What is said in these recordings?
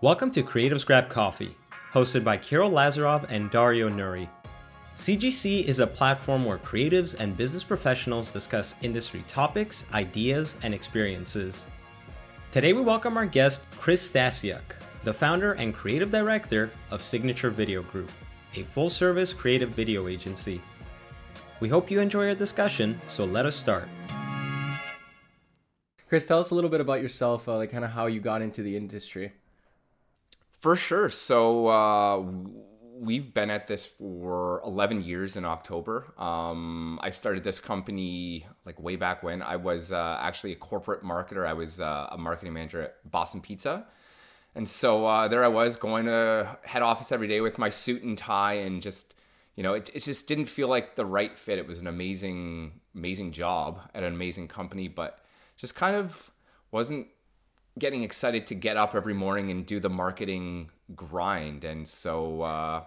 Welcome to Creatives Grab Coffee, hosted by Kirill Lazarov and Dario Nuri. CGC is a platform where creatives and business professionals discuss industry topics, ideas, and experiences. Today we welcome our guest, Chris Stasiuk, the founder and creative director of Signature Video Group, a full service creative video agency. We hope you enjoy our discussion, so let us start. Chris, tell us a little bit about yourself, uh, like kind of how you got into the industry. For sure. So uh, we've been at this for 11 years in October. Um, I started this company like way back when. I was uh, actually a corporate marketer. I was uh, a marketing manager at Boston Pizza. And so uh, there I was going to head office every day with my suit and tie and just, you know, it, it just didn't feel like the right fit. It was an amazing, amazing job at an amazing company, but just kind of wasn't getting excited to get up every morning and do the marketing grind. And so uh,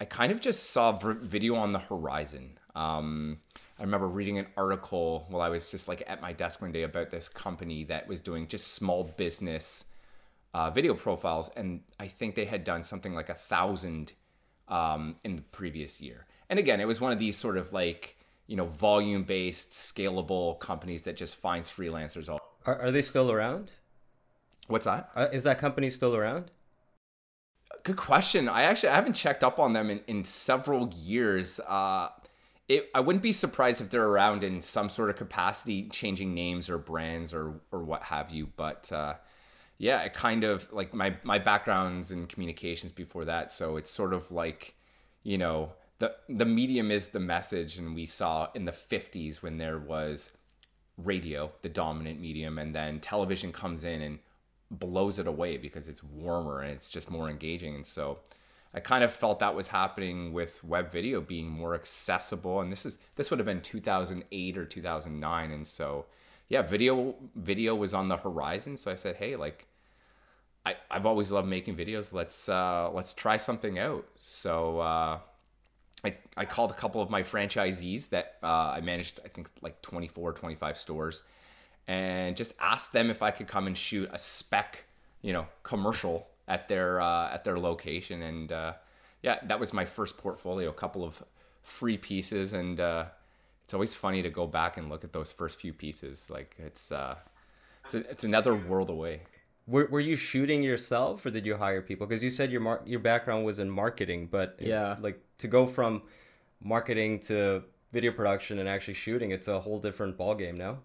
I kind of just saw video on the horizon. Um, I remember reading an article while I was just like at my desk one day about this company that was doing just small business uh, video profiles, and I think they had done something like a thousand um, in the previous year. And again, it was one of these sort of like you know volume based, scalable companies that just finds freelancers all. Are, are they still around? What's that? Uh, is that company still around? Good question. I actually I haven't checked up on them in, in several years. Uh, it, I wouldn't be surprised if they're around in some sort of capacity, changing names or brands or or what have you. But uh, yeah, it kind of like my my background's in communications before that, so it's sort of like you know the the medium is the message, and we saw in the '50s when there was radio, the dominant medium, and then television comes in and blows it away because it's warmer and it's just more engaging. And so I kind of felt that was happening with web video being more accessible. And this is this would have been 2008 or 2009. And so yeah, video video was on the horizon. So I said, hey, like I, I've always loved making videos. Let's uh, let's try something out. So uh, I, I called a couple of my franchisees that uh, I managed, I think like 24, 25 stores and just asked them if I could come and shoot a spec, you know, commercial at their uh, at their location. And uh, yeah, that was my first portfolio. A couple of free pieces, and uh, it's always funny to go back and look at those first few pieces. Like it's uh, it's, a, it's another world away. Were, were you shooting yourself or did you hire people? Because you said your mar- your background was in marketing, but yeah, like to go from marketing to video production and actually shooting, it's a whole different ballgame now.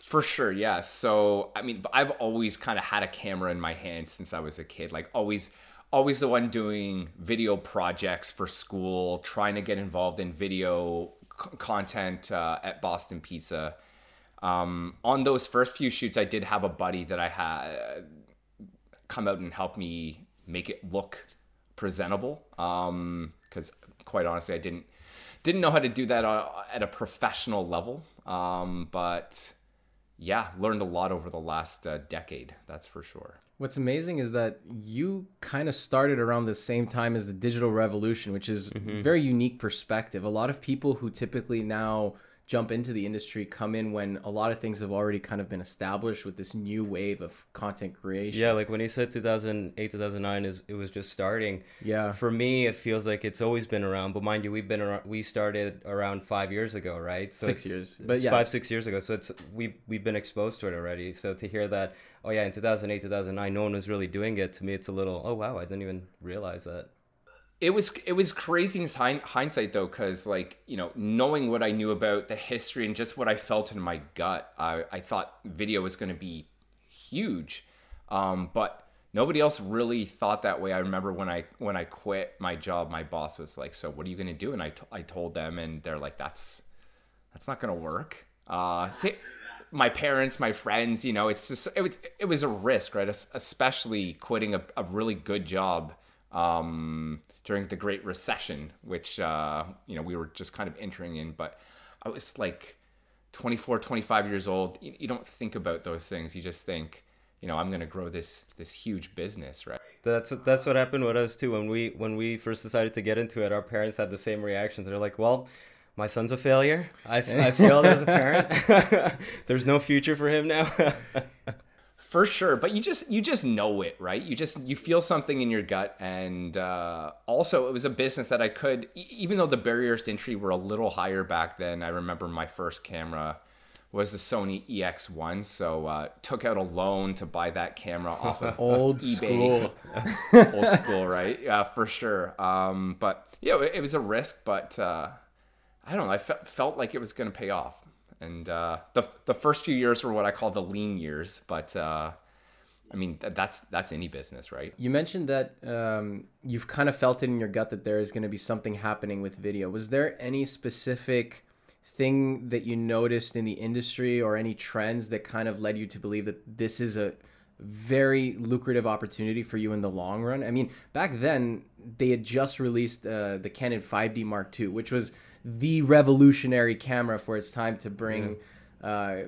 For sure, yeah. So, I mean, I've always kind of had a camera in my hand since I was a kid. Like, always, always the one doing video projects for school, trying to get involved in video c- content uh, at Boston Pizza. Um, on those first few shoots, I did have a buddy that I had come out and help me make it look presentable. Because, um, quite honestly, I didn't didn't know how to do that uh, at a professional level. Um, but yeah, learned a lot over the last uh, decade. That's for sure. What's amazing is that you kind of started around the same time as the digital revolution, which is mm-hmm. very unique perspective. A lot of people who typically now jump into the industry come in when a lot of things have already kind of been established with this new wave of content creation. Yeah, like when he said 2008, 2009 is it was just starting. Yeah. For me, it feels like it's always been around, but mind you, we've been around. We started around five years ago, right? So six years, but yeah, five six years ago. So it's we've we've been exposed to it already. So to hear that, oh yeah, in 2008, 2009, no one was really doing it. To me, it's a little, oh wow, I didn't even realize that it was it was crazy in hindsight though because like you know knowing what i knew about the history and just what i felt in my gut i, I thought video was going to be huge. Um, but nobody else really thought that way. I remember when i when i quit my job my boss was like so what are you going to do? And I, t- I told them and they're like that's that's not going to work. Uh, say, my parents my friends you know it's just it was it was a risk right? Especially quitting a, a really good job um, during the Great Recession, which uh, you know we were just kind of entering in. But I was like 24, 25 years old. You, you don't think about those things. You just think, you know, I'm going to grow this this huge business, right? That's what, that's what happened with us too. When we when we first decided to get into it, our parents had the same reactions. They're like, well. My son's a failure. I, I failed as a parent. There's no future for him now. for sure but you just you just know it right? You just you feel something in your gut and uh, also it was a business that i could even though the barriers to entry were a little higher back then i remember my first camera was the sony ex1 so uh, took out a loan to buy that camera off of old ebay. school. old school right? Yeah for sure. Um, but yeah it, it was a risk but uh, i don't know i fe- felt like it was going to pay off and uh, the the first few years were what I call the lean years. But uh, I mean, th- that's that's any business, right? You mentioned that um, you've kind of felt it in your gut that there is going to be something happening with video. Was there any specific thing that you noticed in the industry or any trends that kind of led you to believe that this is a very lucrative opportunity for you in the long run? I mean, back then they had just released uh, the Canon 5D Mark II, which was the revolutionary camera for its time to bring yeah. uh, uh,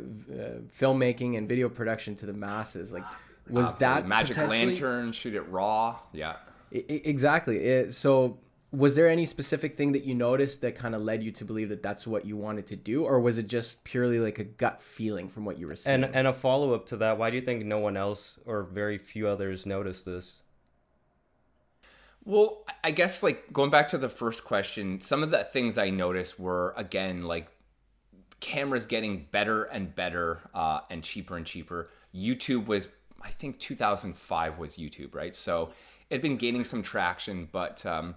filmmaking and video production to the masses. Like, was Absolutely. that Magic Lantern? Shoot it raw. Yeah. I- exactly. It, so, was there any specific thing that you noticed that kind of led you to believe that that's what you wanted to do, or was it just purely like a gut feeling from what you were seeing? And and a follow up to that, why do you think no one else or very few others noticed this? Well, I guess like going back to the first question, some of the things I noticed were again like cameras getting better and better uh, and cheaper and cheaper. YouTube was, I think, 2005 was YouTube, right? So it had been gaining some traction, but um,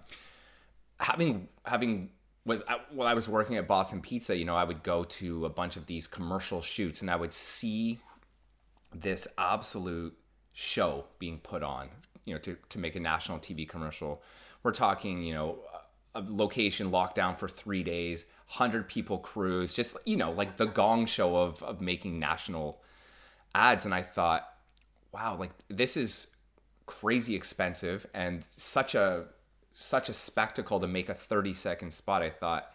having having was while I was working at Boston Pizza, you know, I would go to a bunch of these commercial shoots and I would see this absolute show being put on you know to, to make a national tv commercial. We're talking you know a location locked down for three days 100 people crews just you know like the gong show of of making national ads. And i thought wow like this is crazy expensive and such a such a spectacle to make a 30 second spot. I thought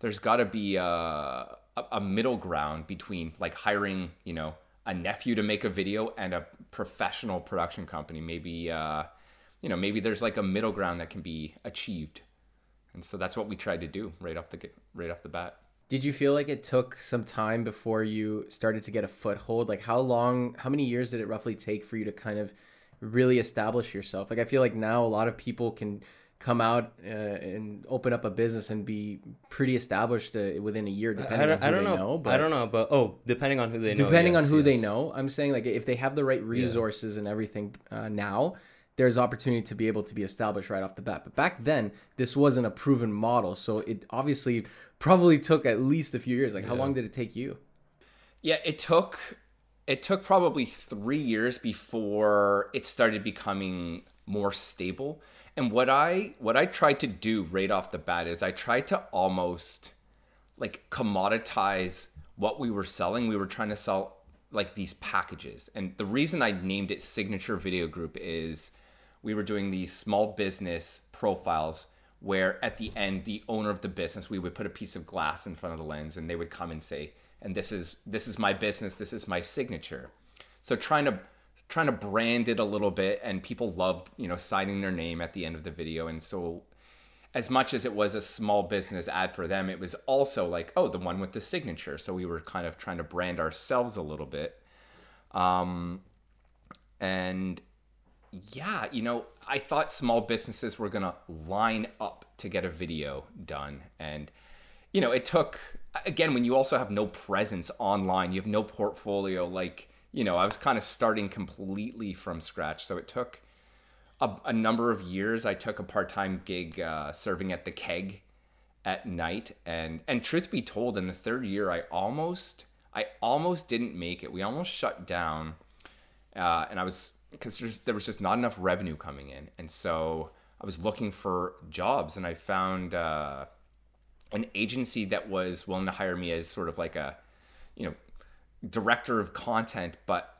there's got to be a, a, a middle ground between like hiring you know a nephew to make a video and a professional production company. Maybe uh, you know, maybe there's like a middle ground that can be achieved. And so that's what we tried to do right off the right off the bat. Did you feel like it took some time before you started to get a foothold? Like how long, how many years did it roughly take for you to kind of really establish yourself? Like I feel like now a lot of people can come out uh, and open up a business and be pretty established uh, within a year, depending on who I don't they know. know but I don't know, but oh, depending on who they know. Depending yes, on who yes. they know, I'm saying like if they have the right resources yeah. and everything uh, now, there's opportunity to be able to be established right off the bat. But back then, this wasn't a proven model, so it obviously probably took at least a few years. Like, how long did it take you? Yeah, it took it took probably three years before it started becoming more stable and what I what I tried to do right off the bat is I tried to almost like commoditize what we were selling. We were trying to sell like these packages. And the reason I named it Signature Video Group is we were doing these small business profiles where at the end the owner of the business we would put a piece of glass in front of the lens and they would come and say and this is this is my business this is my signature so trying to trying to brand it a little bit and people loved you know signing their name at the end of the video. And so as much as it was a small business ad for them it was also like oh the one with the signature. So we were kind of trying to brand ourselves a little bit. Um and yeah you know i thought small businesses were going to line up to get a video done. And you know it took again when you also have no presence online you have no portfolio like you know, I was kind of starting completely from scratch. So it took a, a number of years. I took a part time gig uh, serving at the keg at night, and and truth be told, in the third year, I almost I almost didn't make it. We almost shut down, uh, and I was because there was just not enough revenue coming in, and so I was looking for jobs, and I found uh, an agency that was willing to hire me as sort of like a you know director of content, but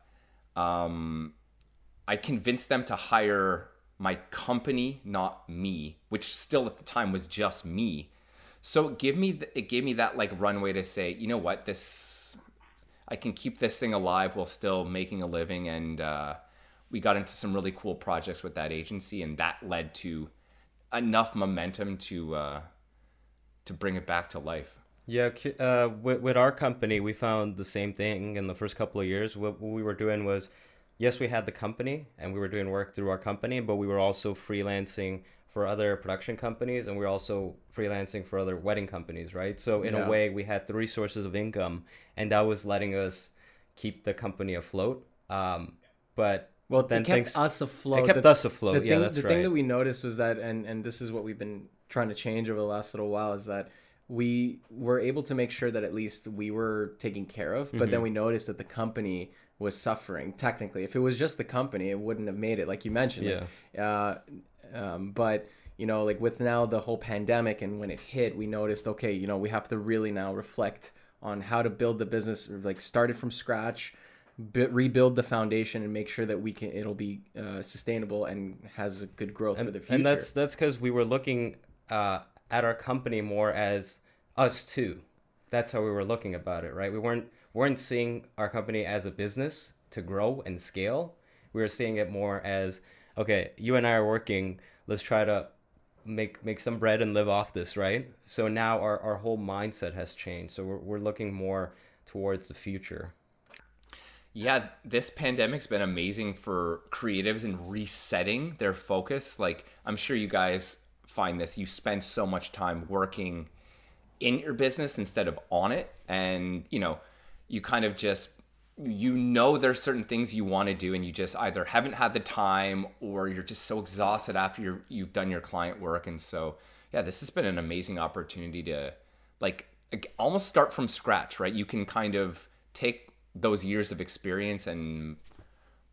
um, I convinced them to hire my company, not me, which still at the time was just me. So it gave me it gave me that like runway to say, you know what, this I can keep this thing alive while still making a living, and uh, we got into some really cool projects with that agency, and that led to enough momentum to uh, to bring it back to life. Yeah, uh, with, with our company, we found the same thing in the first couple of years. What, what we were doing was yes, we had the company and we were doing work through our company, but we were also freelancing for other production companies and we were also freelancing for other wedding companies, right? So in Yeah. a way, we had three sources of income, and that was letting us keep the company afloat. Um, but Well, then it kept things us afloat. it kept The- us afloat. the yeah, thing, that's the right. The thing that we noticed was that, and and this is what we've been trying to change over the last little while, is that we were able to make sure that at least we were taken care of. But Mm-hmm. then we noticed that the company was suffering. Technically, if it was just the company, it wouldn't have made it, like you mentioned. Yeah. Uh, um, but you know, like with now the whole pandemic, and when it hit, we noticed, okay, you know, we have to really now reflect on how to build the business, like start it from scratch b- rebuild the foundation and make sure that we can it'll be uh, sustainable and has a good growth for the future. And that's that's because we were looking uh, at our company more as us too. That's how we were looking about it, right? We weren't weren't seeing our company as a business to grow and scale. We were seeing it more as okay, you and I are working. Let's try to make make some bread and live off this, right? So now our, our whole mindset has changed. So we're we're looking more towards the future. Yeah, this pandemic's been amazing for creatives in resetting their focus. Like, I'm sure you guys find this. You spend so much time working in your business instead of on it. And, you know, you kind of just, you know, there's certain things you want to do, and you just either haven't had the time or you're just so exhausted after you're, you've done your client work. And so, yeah, this has been an amazing opportunity to, like, almost start from scratch, right? You can kind of take those years of experience and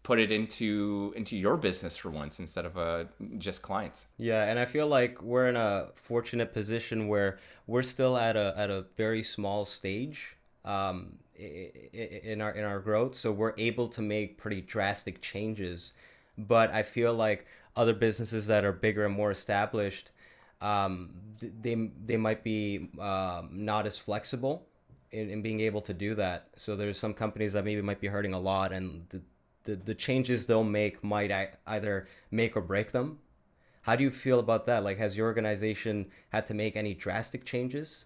put it into into your business for once instead of uh, just clients. Yeah, and I feel like we're in a fortunate position where we're still at a at a very small stage um, in our in our growth, so we're able to make pretty drastic changes. But I feel like other businesses that are bigger and more established, um, they they might be um, not as flexible in, in being able to do that. So there's some companies that maybe might be hurting a lot, and the the, the changes they'll make might either make or break them. How do you feel about that? Like, has your organization had to make any drastic changes?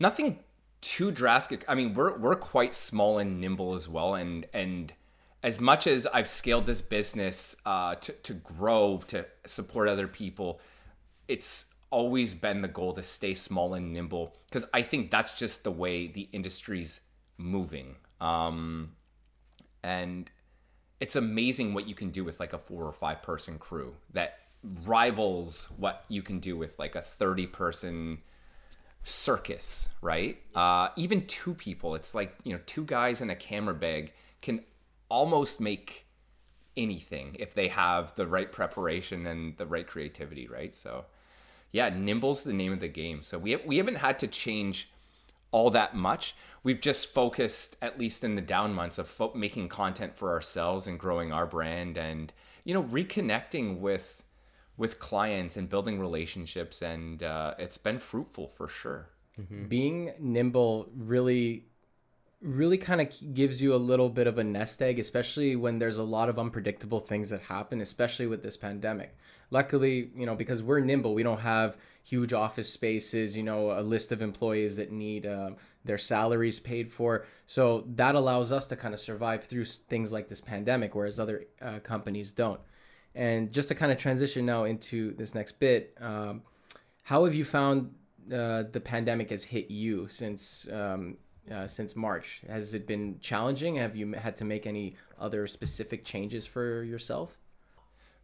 Nothing too drastic. I mean, we're we're quite small and nimble as well, and and as much as I've scaled this business uh, to to grow to support other people, it's always been the goal to stay small and nimble because I think that's just the way the industry's moving. Um, and it's amazing what you can do with like a four or five person crew that rivals what you can do with like a 30 person circus right? Uh, even two people it's like you know two guys in a camera bag can almost make anything if they have the right preparation and the right creativity right? So yeah nimble's the name of the game. So we, we haven't had to change all that much. We've just focused, at least in the down months, of fo- making content for ourselves and growing our brand, and you know, reconnecting with with clients and building relationships, and uh, it's been fruitful for sure. being nimble really really kind of gives you a little bit of a nest egg especially when there's a lot of unpredictable things that happen especially with this pandemic. Luckily you know because we're nimble we don't have huge office spaces you know a list of employees that need uh, their salaries paid for. So that allows us to kind of survive through things like this pandemic whereas other uh, companies don't. And just to kind of transition now into this next bit um, how have you found uh, the pandemic has hit you since um, uh, since March? Has it been challenging? Have you had to make any other specific changes for yourself?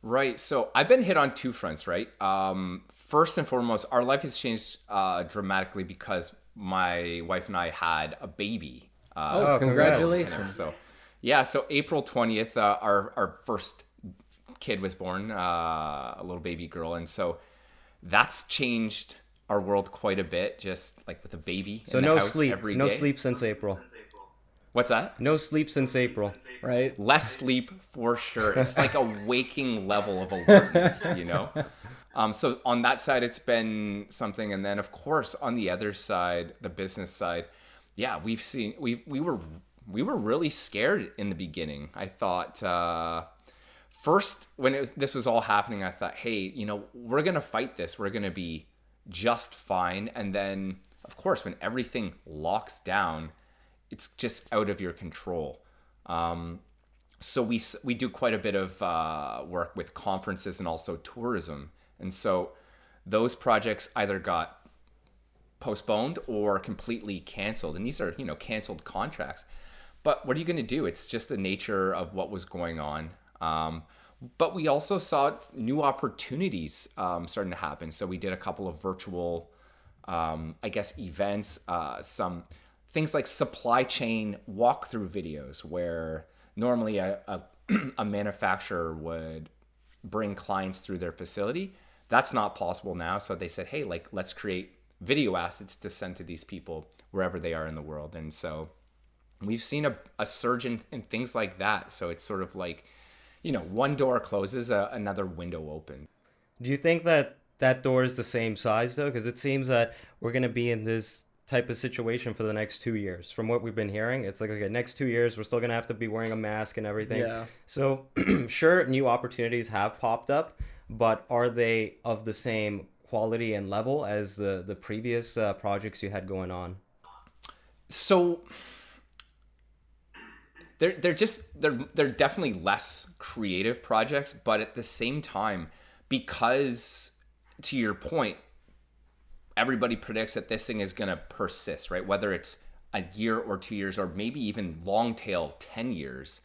Right. So I've been hit on two fronts, right? Um, first and foremost, our life has changed uh, dramatically because my wife and I had a baby. Uh, Oh, congrats. congratulations! So, yeah, so April 20th, uh, our, our first kid was born, uh, a little baby girl. And so that's changed our world quite a bit, just like with a baby. So in the no house sleep, every no day. sleep since April. What's that? No sleep since April. Right? Less sleep for sure. It's like a waking level of alertness, you know? Um, so on that side, it's been something. And then, of course, on the other side, the business side, yeah, we've seen, we, we were, we were really scared in the beginning. I thought, uh, first when it was, this was all happening i thought hey you know we're gonna fight this we're gonna be just fine and then of course when everything locks down it's just out of your control um, so we we do quite a bit of uh, work with conferences and also tourism, and so those projects either got postponed or completely canceled, and these are you know canceled contracts. But what are you going to do? It's just the nature of what was going on. Um, but we also saw new opportunities um, starting to happen. So we did a couple of virtual, um, I guess, events, uh, some things like supply chain walkthrough videos where normally a, a, a manufacturer would bring clients through their facility. That's not possible now. So they said, hey, like, let's create video assets to send to these people wherever they are in the world. And so we've seen a, a surge in, in things like that. So it's sort of like, you know, one door closes, uh, another window opens. Do you think that that door is the same size though? Because it seems that we're going to be in this type of situation for the next two years. From what we've been hearing, it's like okay, next two years we're still going to have to be wearing a mask and everything. Yeah. So sure, new opportunities have popped up, but are they of the same quality and level as the the previous uh, projects you had going on? So they're they're just they're they're definitely less creative projects, but at the same time, because to your point, everybody predicts that this thing is going to persist, right? Whether it's a year or two years, or maybe even long tail ten years.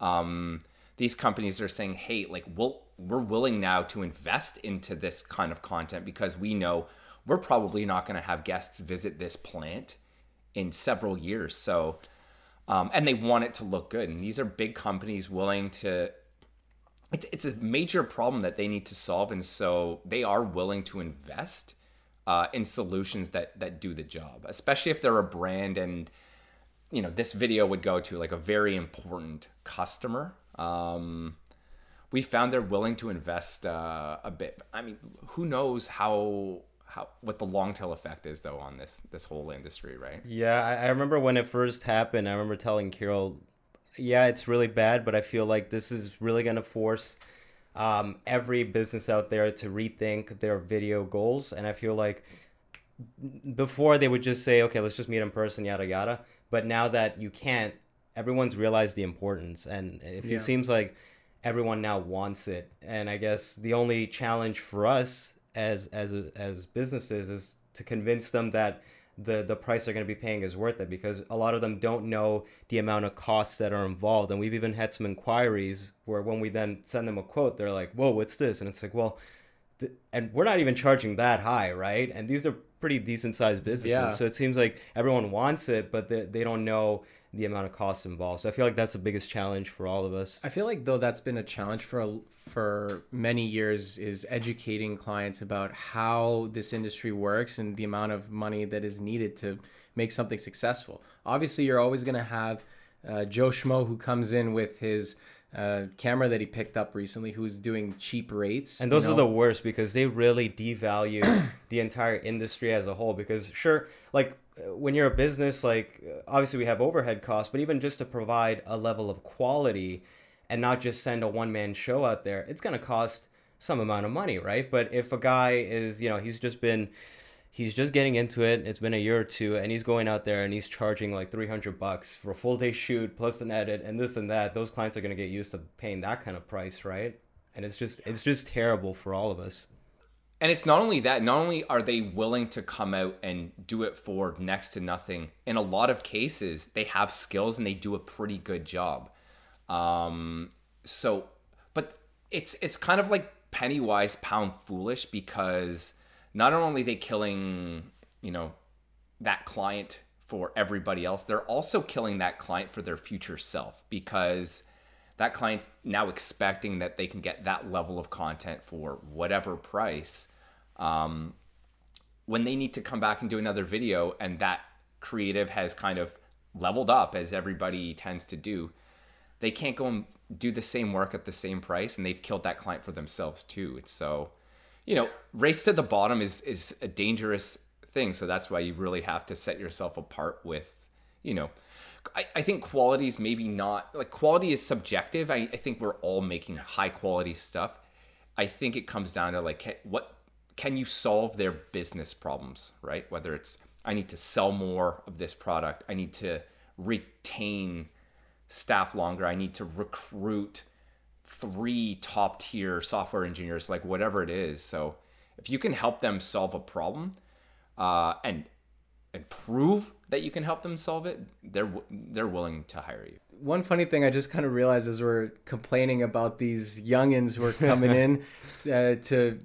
Um, these companies are saying, "Hey, like we'll we're willing now to invest into this kind of content because we know we're probably not going to have guests visit this plant in several years." So um, and they want it to look good. And these are big companies willing to. It's it's a major problem that they need to solve, and so they are willing to invest uh, in solutions that that do the job, especially if they're a brand and you know this video would go to like a very important customer. Um, we found they're willing to invest uh, a bit. I mean, who knows how how what the long tail effect is though on this this whole industry, right? Yeah, I, I remember when it first happened. I remember telling Kirill, "Yeah, it's really bad, but I feel like this is really gonna force." Um, every business out there to rethink their video goals. And I feel like before they would just say, okay, let's just meet in person, yada, yada. But now that you can't, everyone's realized the importance. And it yeah. seems like everyone now wants it. And I guess the only challenge for us as as as businesses is to convince them that the the price they're going to be paying is worth it because a lot of them don't know the amount of costs that are involved. And we've even had some inquiries where when we then send them a quote they're like whoa what's this? And it's like well th- and we're not even charging that high right? And these are pretty decent sized businesses. Yeah. so it seems like everyone wants it but they, they don't know the amount of costs involved. So I feel like that's the biggest challenge for all of us. I feel like though that's been a challenge for a, for many years is educating clients about how this industry works and the amount of money that is needed to make something successful. Obviously, you're always going to have uh, Joe Schmo who comes in with his uh, camera that he picked up recently who's doing cheap rates. And those you know? are the worst because they really devalue the entire industry as a whole. Because, sure, like when you're a business, like obviously we have overhead costs, but even just to provide a level of quality and not just send a one man show out there, it's going to cost some amount of money, right? But if a guy is, you know, he's just been, he's just getting into it, it's been a year or two, and he's going out there and he's charging like 300 bucks for a full day shoot plus an edit and this and that, those clients are going to get used to paying that kind of price, right? And it's just, it's just terrible for all of us and it's not only that not only are they willing to come out and do it for next to nothing in a lot of cases they have skills and they do a pretty good job. Um so but it's it's kind of like penny wise pound foolish because not only they killing you know that client for everybody else they're also killing that client for their future self because that client's now expecting that they can get that level of content for whatever price um, when they need to come back and do another video and that creative has kind of leveled up as everybody tends to do they can't go and do the same work at the same price and they've killed that client for themselves too. It's so you know race to the bottom is is a dangerous thing so that's why you really have to set yourself apart with you know I, I think quality is maybe not like quality is subjective. I, I think we're all making high quality stuff. I think it comes down to like what can you solve their business problems, right? Whether it's I need to sell more of this product, I need to retain staff longer. I need to recruit three top tier software engineers, like whatever it is. So if you can help them solve a problem uh, and and prove that you can help them solve it, they're they're willing to hire you. One funny thing I just kind of realized as we're complaining about these youngins who are coming in uh, to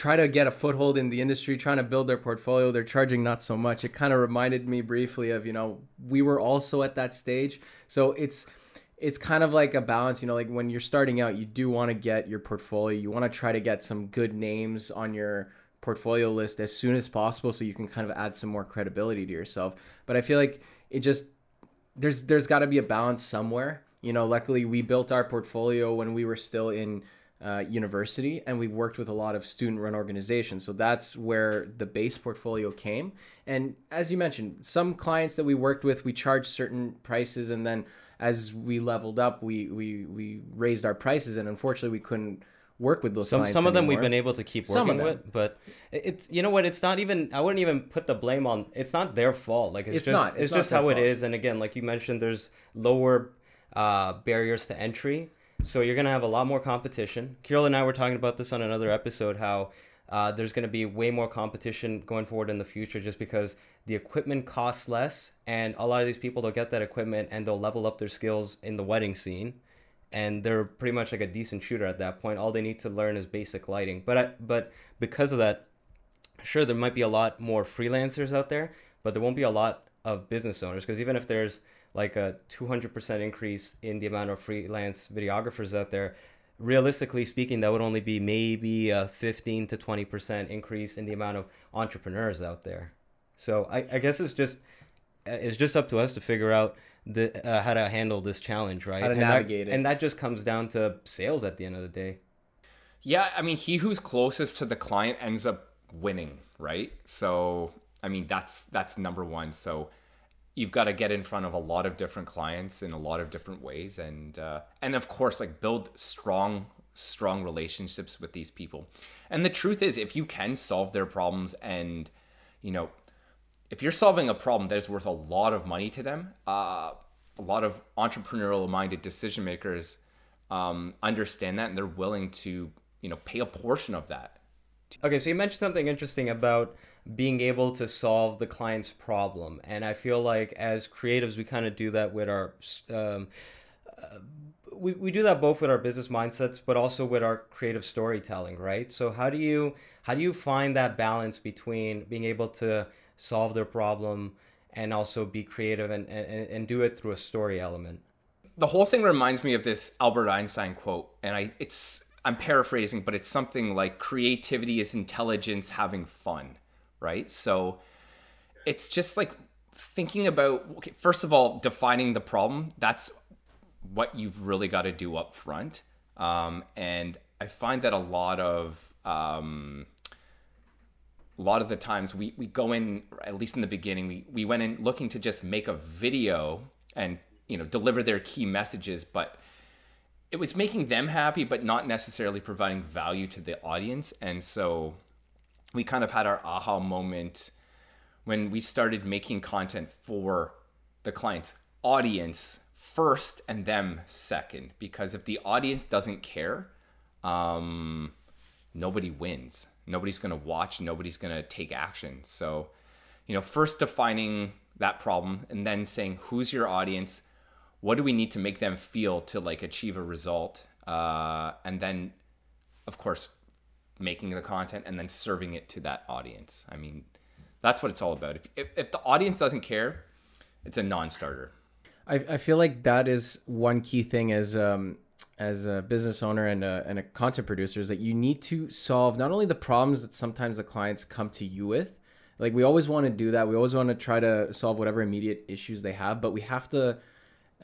try to get a foothold in the industry, trying to build their portfolio, they're charging not so much. It kind of reminded me briefly of you know we were also at that stage, so it's it's kind of like a balance, you know, like when you're starting out, you do want to get your portfolio, you want to try to get some good names on your portfolio list as soon as possible so you can kind of add some more credibility to yourself. But I feel like it just there's there's got to be a balance somewhere. You know, luckily we built our portfolio when we were still in uh, university and we worked with a lot of student run organizations. So that's where the base portfolio came. And as you mentioned, some clients that we worked with, we charged certain prices and then as we leveled up, we we we raised our prices, and unfortunately, we couldn't work with those some clients some of them anymore. we've been able to keep working with but it's you know what it's not even i wouldn't even put the blame on it's not their fault like it's, It's just not. it's, It's not just how it fault. is and again like you mentioned there's lower uh, barriers to entry so you're gonna have a lot more competition kirill and i were talking about this on another episode how uh, there's going to be way more competition going forward in the future just because the equipment costs less and a lot of these people they'll get that equipment and they'll level up their skills in the wedding scene and they're pretty much like a decent shooter at that point. All they need to learn is basic lighting. But I, but because of that, sure there might be a lot more freelancers out there, but there won't be a lot of business owners because even if there's like a 200% increase in the amount of freelance videographers out there, realistically speaking, that would only be maybe a 15 to 20% increase in the amount of entrepreneurs out there. So I, I guess it's just it's just up to us to figure out the uh, how to handle this challenge, right? How to and navigate that, it. And that just comes down to sales at the end of the day. Yeah, I mean, he who's closest to the client ends up winning, right? So, I mean, that's that's number one. So, you've got to get in front of a lot of different clients in a lot of different ways, and uh, and of course, like build strong strong relationships with these people. And the truth is, if you can solve their problems, and you know, if you're solving a problem that is worth a lot of money to them, uh, a lot of entrepreneurial minded decision makers um, understand that and they're willing to you know pay a portion of that Okay, so you mentioned something interesting about being able to solve the client's problem, and I feel like as creatives, we kind of do that with our. Um, uh, we, we do that both with our business mindsets, but also with our creative storytelling, right? So how do you how do you find that balance between being able to solve their problem and also be creative and, and, and do it through a story element? the whole thing reminds me of this albert einstein quote and i it's i'm paraphrasing but it's something like creativity is intelligence having fun right? So it's just like thinking about okay first of all defining the problem that's what you've really got to do up front um, and i find that a lot of um, a lot of the times we, we go in at least in the beginning we, we went in looking to just make a video and you know deliver their key messages but it was making them happy but not necessarily providing value to the audience. And so we kind of had our aha moment when we started making content for the client's. Audience first and them second because if the audience doesn't care um, nobody wins. Nobody's going to watch nobody's going to take action. So you know first defining that problem and then saying who's your audience? What do we need to make them feel to like achieve a result? Uh, and then of course making the content and then serving it to that audience. I mean that's what it's all about. If, if, if the audience doesn't care it's a non-starter. I, I feel like that is one key thing as um as a business owner and a, and a content producer is that you need to solve not only the problems that sometimes the clients come to you with like we always want to do that. We always want to try to solve whatever immediate issues they have but we have to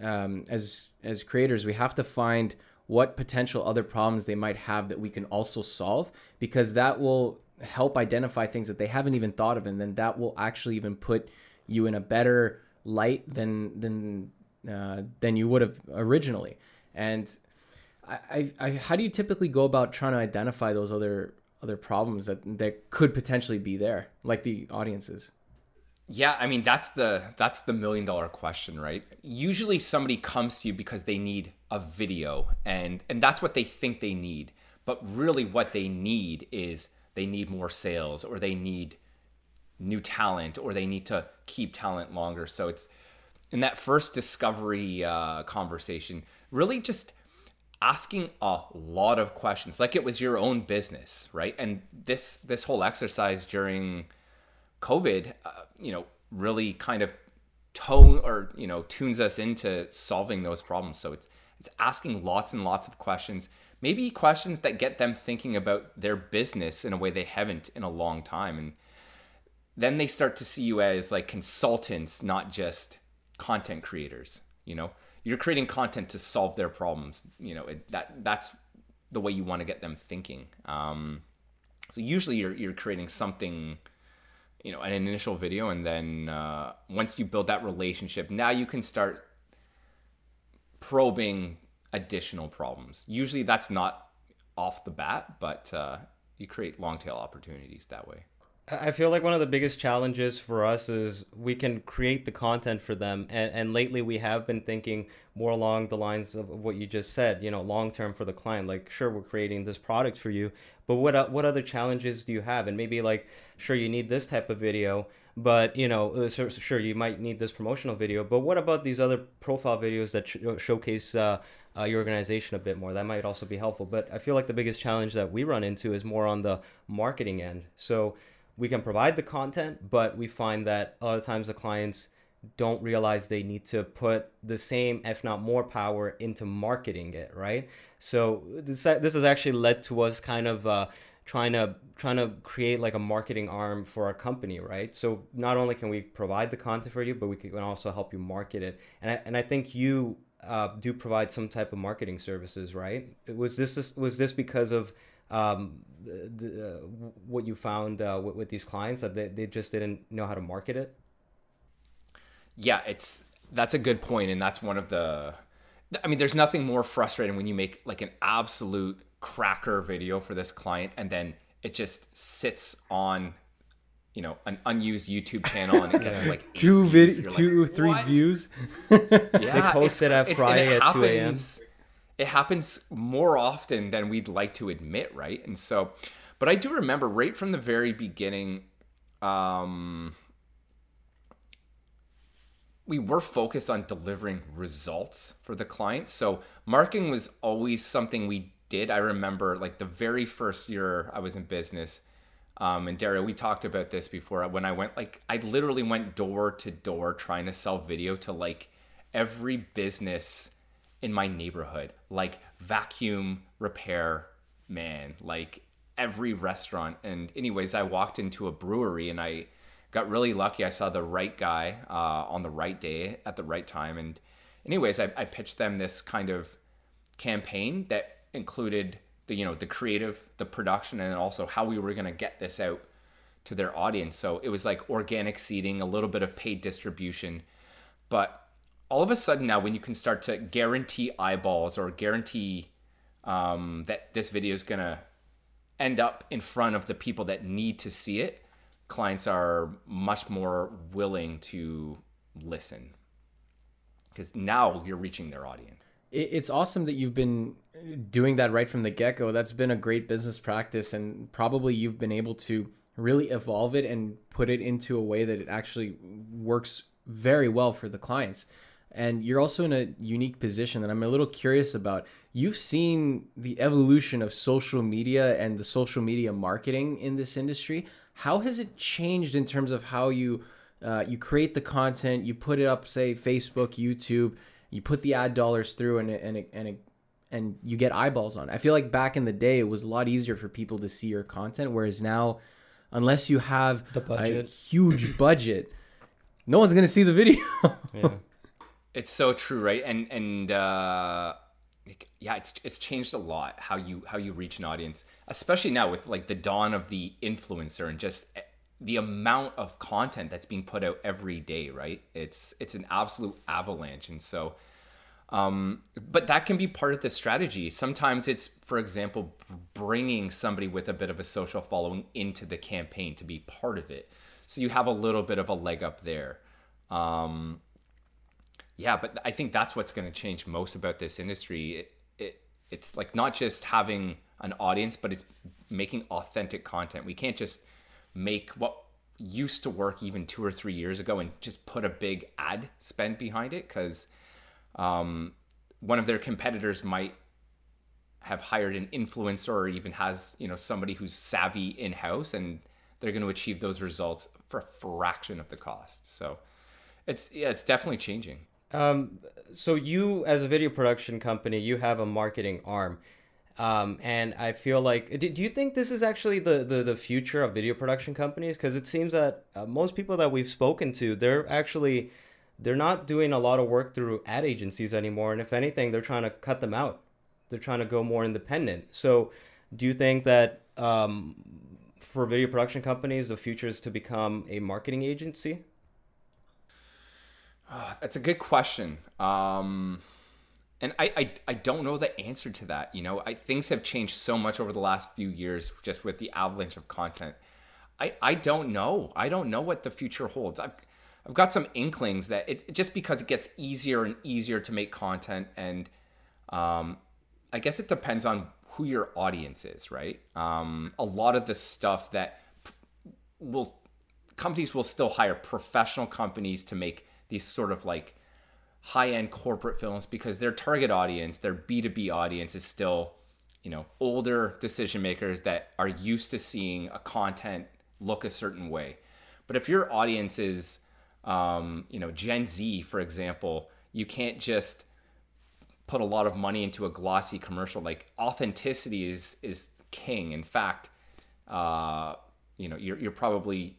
um, as as creators we have to find what potential other problems they might have that we can also solve because that will help identify things that they haven't even thought of and then that will actually even put you in a better light than than uh, than you would have originally. And I, I, I how do you typically go about trying to identify those other other problems that that could potentially be there like the audiences Yeah, I mean that's the that's the million dollar question, right? Usually somebody comes to you because they need a video and and that's what they think they need. But really what they need is they need more sales or they need new talent or they need to keep talent longer. So it's in that first discovery uh, conversation, really just asking a lot of questions like it was your own business right and this this whole exercise during covid uh, you know really kind of tone or you know tunes us into solving those problems so it's it's asking lots and lots of questions maybe questions that get them thinking about their business in a way they haven't in a long time and then they start to see you as like consultants not just content creators you know you're creating content to solve their problems. You know, it, that that's the way you want to get them thinking. Um, so usually you're you're creating something, you know, an initial video, and then uh, once you build that relationship, now you can start probing additional problems. Usually that's not off the bat, but uh, you create long tail opportunities that way. I feel like one of the biggest challenges for us is we can create the content for them. And, and lately we have been thinking more along the lines of what you just said, you know, long term for the client. Like, sure, we're creating this product for you, but what, what other challenges do you have? And maybe like, sure, you need this type of video, but you know, uh, sure, you might need this promotional video, but what about these other profile videos that sh- showcase, uh, uh, your organization a bit more. That might also be helpful. But I feel like the biggest challenge that we run into is more on the marketing end. So we can provide the content, but we find that a lot of times the clients don't realize they need to put the same, if not more, power into marketing it, right? So this this has actually led to us kind of uh, trying to trying to create like a marketing arm for our company, right? So not only can we provide the content for you, but we can also help you market it. And I, and I think you uh, do provide some type of marketing services, right? Was this was this because of um, the, uh, what you found uh, with, with, these clients that they, they just didn't know how to market it? Yeah, it's that's a good point, and that's one of the. I mean, there's nothing more frustrating when you make like an absolute cracker video for this client, and then it just sits on you know an unused YouTube channel and it gets yeah. like two videos, two like, three views. yeah, they post it at Friday at two a.m it happens more often than we'd like to admit, right? And so, but I do remember right from the very beginning, um, we were focused on delivering results for the client. So marketing was always something we did. I remember like the very first year I was in business. Um, and Dario, we talked about this before. When I went, like, I literally went door to door trying to sell video to like every business in my neighborhood, like vacuum repair man, like every restaurant. And anyways, I walked into a brewery and I got really lucky. I saw the right guy uh, on the right day at the right time. And anyways, I, I pitched them this kind of campaign that included the you know the creative, the production, and also how we were gonna get this out to their audience. So it was like organic seeding, a little bit of paid distribution, but all of a sudden now when you can start to guarantee eyeballs or guarantee um, that this video is going to end up in front of the people that need to see it clients are much more willing to listen because now you're reaching their audience it's awesome that you've been doing that right from the get-go that's been a great business practice and probably you've been able to really evolve it and put it into a way that it actually works very well for the clients and you're also in a unique position that I'm a little curious about. You've seen the evolution of social media and the social media marketing in this industry. How has it changed in terms of how you uh, you create the content, you put it up, say Facebook, YouTube, you put the ad dollars through, and and and and you get eyeballs on. It. I feel like back in the day, it was a lot easier for people to see your content, whereas now, unless you have a huge budget, no one's gonna see the video. yeah. It's so true, right? And and uh, yeah, it's it's changed a lot how you how you reach an audience, especially now with like the dawn of the influencer and just eh, the amount of content that's being put out every day, right? It's it's an absolute avalanche, and so. Um, but that can be part of the strategy. Sometimes it's, for example, bringing somebody with a bit of a social following into the campaign to be part of it. so you have a little bit of a leg up there. Um, yeah, but I think that's what's going to change most about this industry. It, it it's like not just having an audience, but it's making authentic content. We can't just make what used to work even two or three years ago and just put a big ad spend behind it because um, one of their competitors might have hired an influencer or even has you know somebody who's savvy in house and they're going to achieve those results for a fraction of the cost. So it's yeah it's definitely changing. Um, so you as a video production company you have a marketing arm um, and I feel like, do, do you think this is actually the, the, the future of video production companies? Because it seems that uh, most people that we've spoken to, they're actually, they're not doing a lot of work through ad agencies anymore. And if anything, they're trying to cut them out. They're trying to go more independent. So do you think that um, for video production companies, the future is to become a marketing agency? Oh, that's a good question. Um and I, I I don't know the answer to that. You know, I things have changed so much over the last few years, just with the avalanche of content. I I don't know. I don't know what the future holds. I've I've got some inklings that it just because it gets easier and easier to make content, and um, I guess it depends on who your audience is, right? Um, a lot of the stuff that will companies will still hire professional companies to make these sort of like high end corporate films because their target audience, their B2B audience is still, you know, older decision makers that are used to seeing a content look a certain way. But if your audience is, um, you know, Gen Z, for example, you can't just put a lot of money into a glossy commercial. Like authenticity is is king. In fact, uh, you know, you're you're probably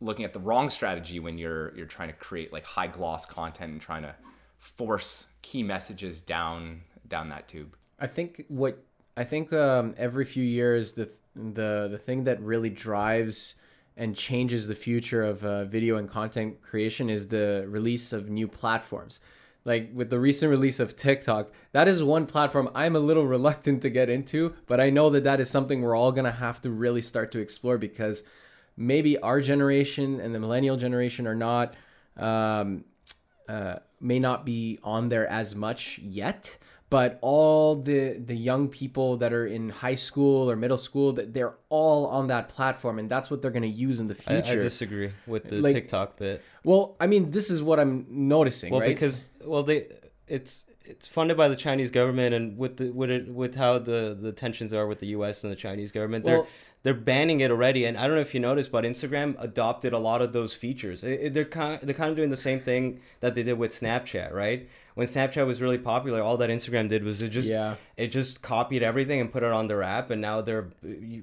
looking at the wrong strategy when you're you're trying to create like high gloss content and trying to force key messages down down that tube. I think what I think um, every few years the the the thing that really drives and changes the future of uh, video and content creation is the release of new platforms. Like with the recent release of TikTok, that is one platform I'm a little reluctant to get into, but I know that that is something we're all gonna have to really start to explore because maybe our generation and the millennial generation are not um, uh, may not be on there as much yet but all the the young people that are in high school or middle school that they're all on that platform and that's what they're going to use in the future I, I disagree with the like, tiktok bit well i mean this is what i'm noticing well right? because well they it's it's funded by the Chinese government, and with the with it with how the the tensions are with the U.S. and the Chinese government, well, they're they're banning it already. And I don't know if you noticed, but Instagram adopted a lot of those features. It, it, they're kind they're kind of doing the same thing that they did with Snapchat, right? When Snapchat was really popular, all that Instagram did was it just yeah. it just copied everything and put it on their app, and now they're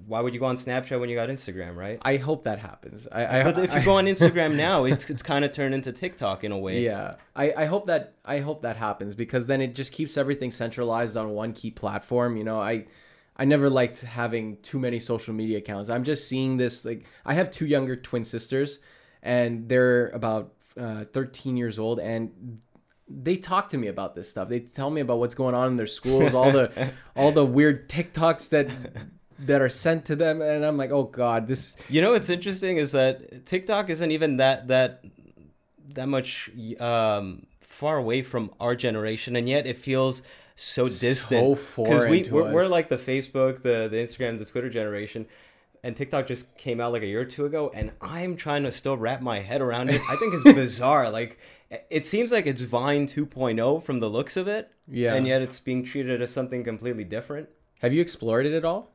why would you go on Snapchat when you got Instagram, right? I hope that happens. I, I but if you go on Instagram now, it's it's kind of turned into TikTok in a way. Yeah, I, I hope that I hope that happens because then it just keeps everything centralized on one key platform. You know, I I never liked having too many social media accounts. I'm just seeing this like I have two younger twin sisters, and they're about uh, 13 years old, and they talk to me about this stuff. They tell me about what's going on in their schools, all the all the weird TikToks that that are sent to them, and I'm like, oh god, this. You know what's interesting is that TikTok isn't even that that that much um, far away from our generation, and yet it feels so distant because we we're, we're, like the Facebook, the the Instagram, the Twitter generation, and TikTok just came out like a year or two ago, and I'm trying to still wrap my head around it. I think it's bizarre. Like it seems like it's Vine 2.0 from the looks of it, yeah, and yet it's being treated as something completely different. Have you explored it at all?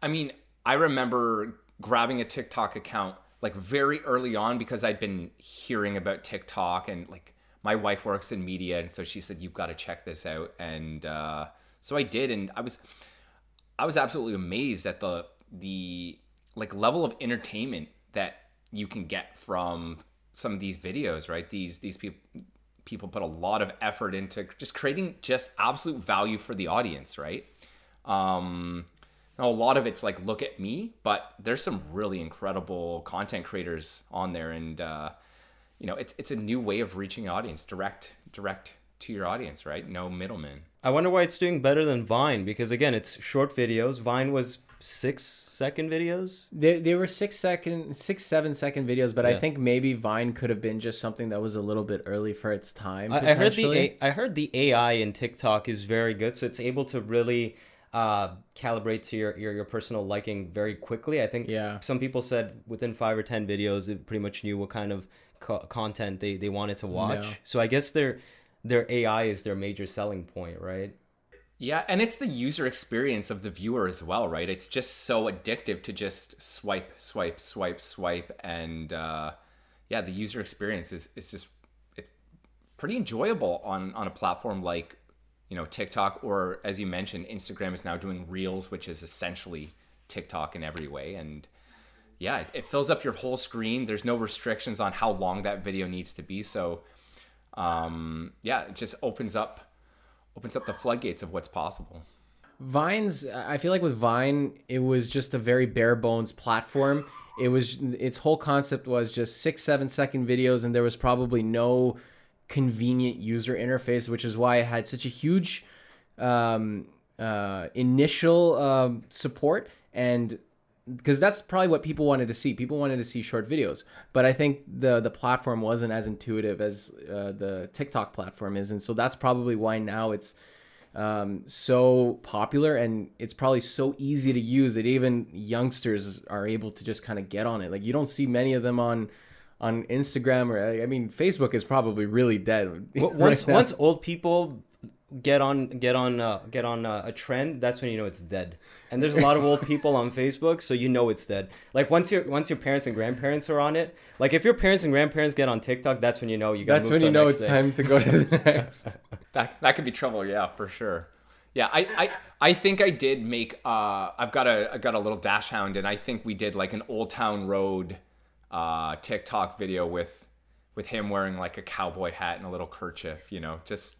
I mean, I remember grabbing a TikTok account like very early on because I'd been hearing about TikTok and like my wife works in media, and so she said you've got to check this out, and uh, so I did, and I was I was absolutely amazed at the the like level of entertainment that you can get from some of these videos, right? These these people people put a lot of effort into just creating just absolute value for the audience, right? Um, a lot of it's like look at me, but there's some really incredible content creators on there, and uh, you know, it's it's a new way of reaching audience, direct direct to your audience, right? No middleman. I wonder why it's doing better than Vine because again, it's short videos. Vine was six second videos. They, they were six second, six seven second videos, but I think maybe Vine could have been just something that was a little bit early for its time. I, I heard the potentially. A- I heard the AI in TikTok is very good, so it's able to really uh, calibrate to your, your your personal liking very quickly. I think Yeah. some people said within five or ten videos, it pretty much knew what kind of co- content they, they wanted to watch. Yeah. So I guess their their AI is their major selling point, right? Yeah, and it's the user experience of the viewer as well, right? It's just so addictive to just swipe, swipe, swipe, swipe, and uh, yeah, the user experience is is just it, pretty enjoyable on on a platform like you know TikTok or as you mentioned, Instagram is now doing Reels, which is essentially TikTok in every way, and yeah, it, it fills up your whole screen. There's no restrictions on how long that video needs to be, so um, yeah, it just opens up opens up the floodgates of what's possible. Vine's I feel like with Vine it was just a very bare bones platform. It was its whole concept was just 6 7 second videos and there was probably no convenient user interface which is why it had such a huge um, uh, initial um, support and because that's probably what people wanted to see. People wanted to see short videos, but I think the the platform wasn't as intuitive as uh, the TikTok platform is, and so that's probably why now it's um, so popular and it's probably so easy to use that even youngsters are able to just kind of get on it. Like you don't see many of them on on Instagram or I mean Facebook is probably really dead. Right once now. once old people get on get on uh, get on uh, a trend, that's when you know it's dead. And there's a lot of old people on Facebook, so you know it's dead. Like once your once your parents and grandparents are on it, like if your parents and grandparents get on TikTok, that's when you know you got. that's when you know it's time to go to the next. That that could be trouble, yeah, for sure. Yeah, I, I, I think I did make uh I've got a I got a little dachshund and I think we did like an Old Town Road uh TikTok video with with him wearing like a cowboy hat and a little kerchief, you know, just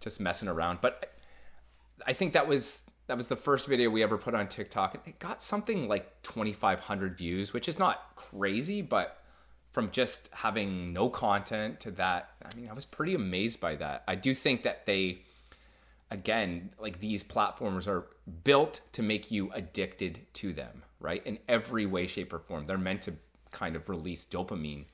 just messing around. But I think that was that was the first video we ever put on TikTok. and It got something like 2500 views, which is not crazy, but from just having no content to that, I mean, I was pretty amazed by that. I do think that they again, like these platforms are built to make you addicted to them, right? In every way shape or form. They're meant to kind of release dopamine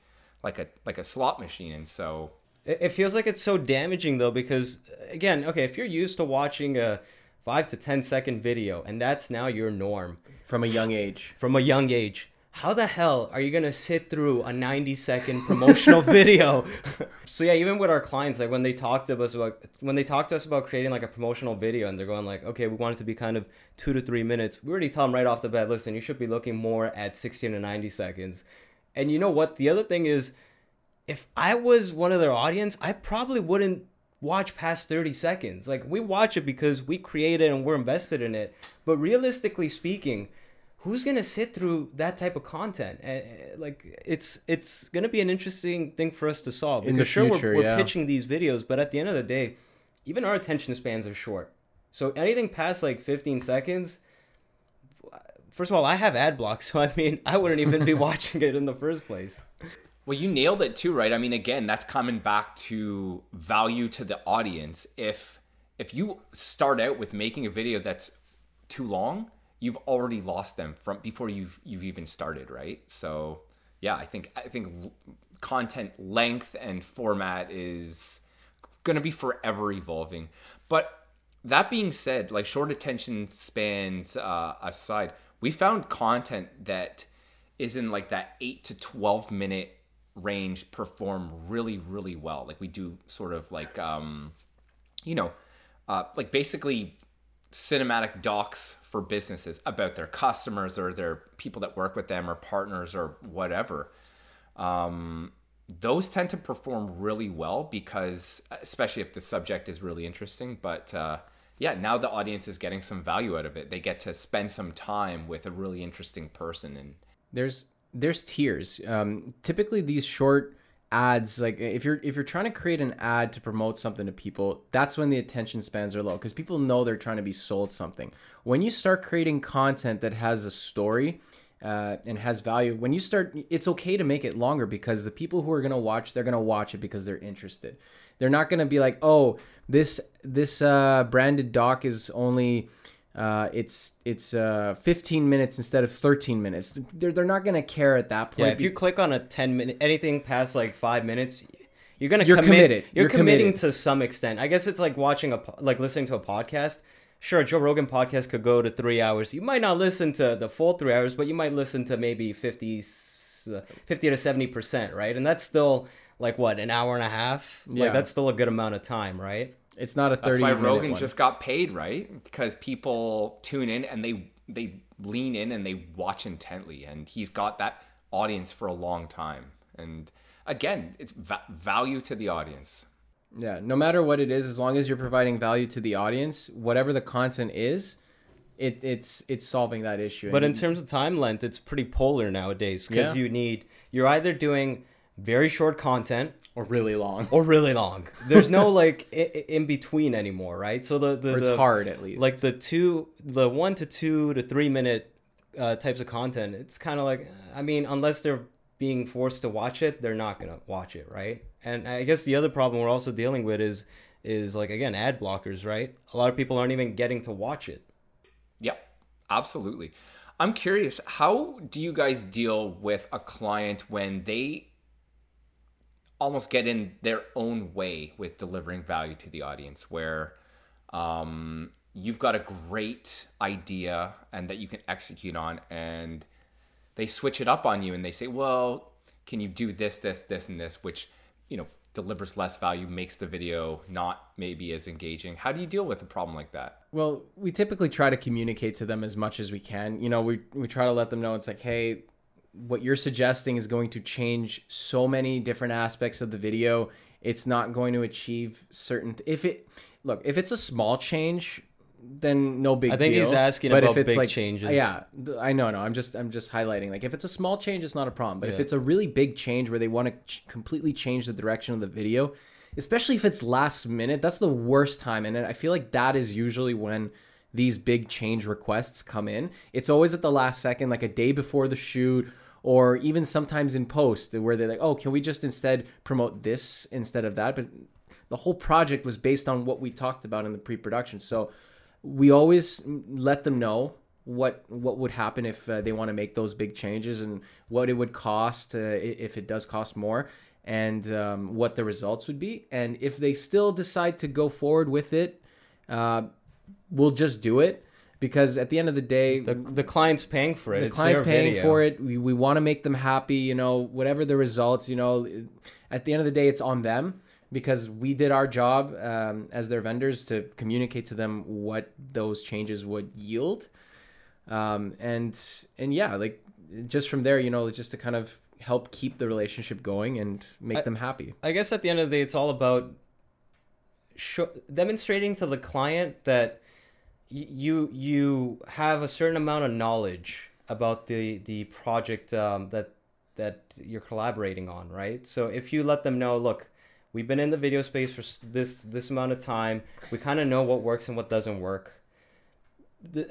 like a like a slot machine and so It, it feels like it's so damaging though, because uh, again, okay, if you're used to watching a five to ten second video and that's now your norm from a young age. from a young age. How the hell are you gonna sit through a 90 second promotional video? so yeah, even with our clients, like when they talk to us about when they talk to us about creating like a promotional video and they're going like, okay, we want it to be kind of two to three minutes, we already tell them right off the bat, listen, you should be looking more at 60 to 90 seconds. And you know what? The other thing is, if I was one of their audience, I probably wouldn't watch past 30 seconds. Like we watch it because we create it and we're invested in it. But realistically speaking, who's going to sit through that type of content? And like it's it's going to be an interesting thing for us to solve. In the Because sure future, we're, we're yeah. pitching these videos, but at the end of the day, even our attention spans are short. So anything past like 15 seconds, first of all, I have ad blocks, so I mean, I wouldn't even be watching it in the first place. Well, you nailed it too, right? I mean, again, that's coming back to value to the audience. If if you start out with making a video that's too long, you've already lost them from before you've you've even started, right? So, yeah, I think I think content length and format is going to be forever evolving. But that being said, like short attention spans uh, aside, we found content that is in like that eight to 12 minute range perform really, really well. Like we do sort of like, um, you know, uh, like basically cinematic docs for businesses about their customers or their people that work with them or partners or whatever um, those tend to perform really well because especially if the subject is really interesting but uh, yeah now the audience is getting some value out of it they get to spend some time with a really interesting person and there's there's tiers. Um typically these short ads like if you're if you're trying to create an ad to promote something to people that's when the attention spans are low because people know they're trying to be sold something. When you start creating content that has a story uh, and has value when you start it's okay to make it longer because the people who are to watch they're to watch it because they're interested. They're not to be like oh this this uh, branded doc is only uh, it's it's uh, 15 minutes instead of 13 minutes. They're, they're not gonna care at that point. Yeah, if you click on a 10 minute anything past like 5 minutes, you're going to You're commit committed. you're, You're committing committed. to some extent. I guess it's like watching a like listening to a podcast. Sure, Joe Rogan podcast could go to 3 hours. You might not listen to the full 3 hours, but you might listen to maybe 50 s- 50 to 70%, right? And that's still like what, an hour and a half? Yeah. Like that's still a good amount of time, right? It's not a 30 That's why Rogan one. just got paid, right? Because people tune in and they they lean in and they watch intently, and he's got that audience for a long time. And again, it's va- value to the audience. Yeah, no matter what it is, as long as you're providing value to the audience, whatever the content is, it, it's it's solving that issue. But in And terms of time length, it's pretty polar nowadays because Yeah. you need you're either doing very short content or really long, or really long. There's no like i- in between anymore, right? So the the, or it's the- hard at least. like the two the one to two to three minute uh, types of content. It's kind of like I mean, unless they're being forced to watch it, they're not gonna watch it, right? And I guess the other problem we're also dealing with is is like again ad blockers, right? A lot of people aren't even getting to watch it. Yep, absolutely. I'm curious, how do you guys deal with a client when they almost get in their own way with delivering value to the audience, where um, you've got a great idea and that you can execute on, and they switch it up on you and they say, well, can you do this, this, this, and this, which, you know, delivers less value, makes the video not maybe as engaging. How do you deal with a problem like that? Well, we typically try to communicate to them as much as we can. You know, we we try to let them know it's like, hey, what you're suggesting is going to change so many different aspects of the video. It's not going to achieve certain. If it look, if it's a small change, then no big. I think deal. he's asking but about if it's big like, changes. Yeah, I know. No, I'm just I'm just highlighting. Like if it's a small change, it's not a problem. But if it's a really big change where they want to ch- completely change the direction of the video, especially if it's last minute, that's the worst time. And I feel like that is usually when these big change requests come in. It's always at the last second, like a day before the shoot. Or even sometimes in post, where they're like, "Oh, can we just instead promote this instead of that?" But the whole project was based on what we talked about in the pre-production. So we always let them know what what would happen if uh, they want to make those big changes and what it would cost uh, if it does cost more and um, what the results would be and if they still decide to go forward with it uh, we'll just do it because at the end of the day The the client's paying for it. the It's client's paying video. for it we, we want to make them happy you know whatever the results you know at the end of the day it's on them because we did our job um, as their vendors to communicate to them what those changes would yield um, and and yeah like just from there you know just to kind of help keep the relationship going and make I- them happy I guess at the end of the day, it's all about show, demonstrating to the client that you you have a certain amount of knowledge about the the project um, that that you're collaborating on, right? So if you let them know, look, we've been in the video space for this this amount of time, we kind of know what works and what doesn't work.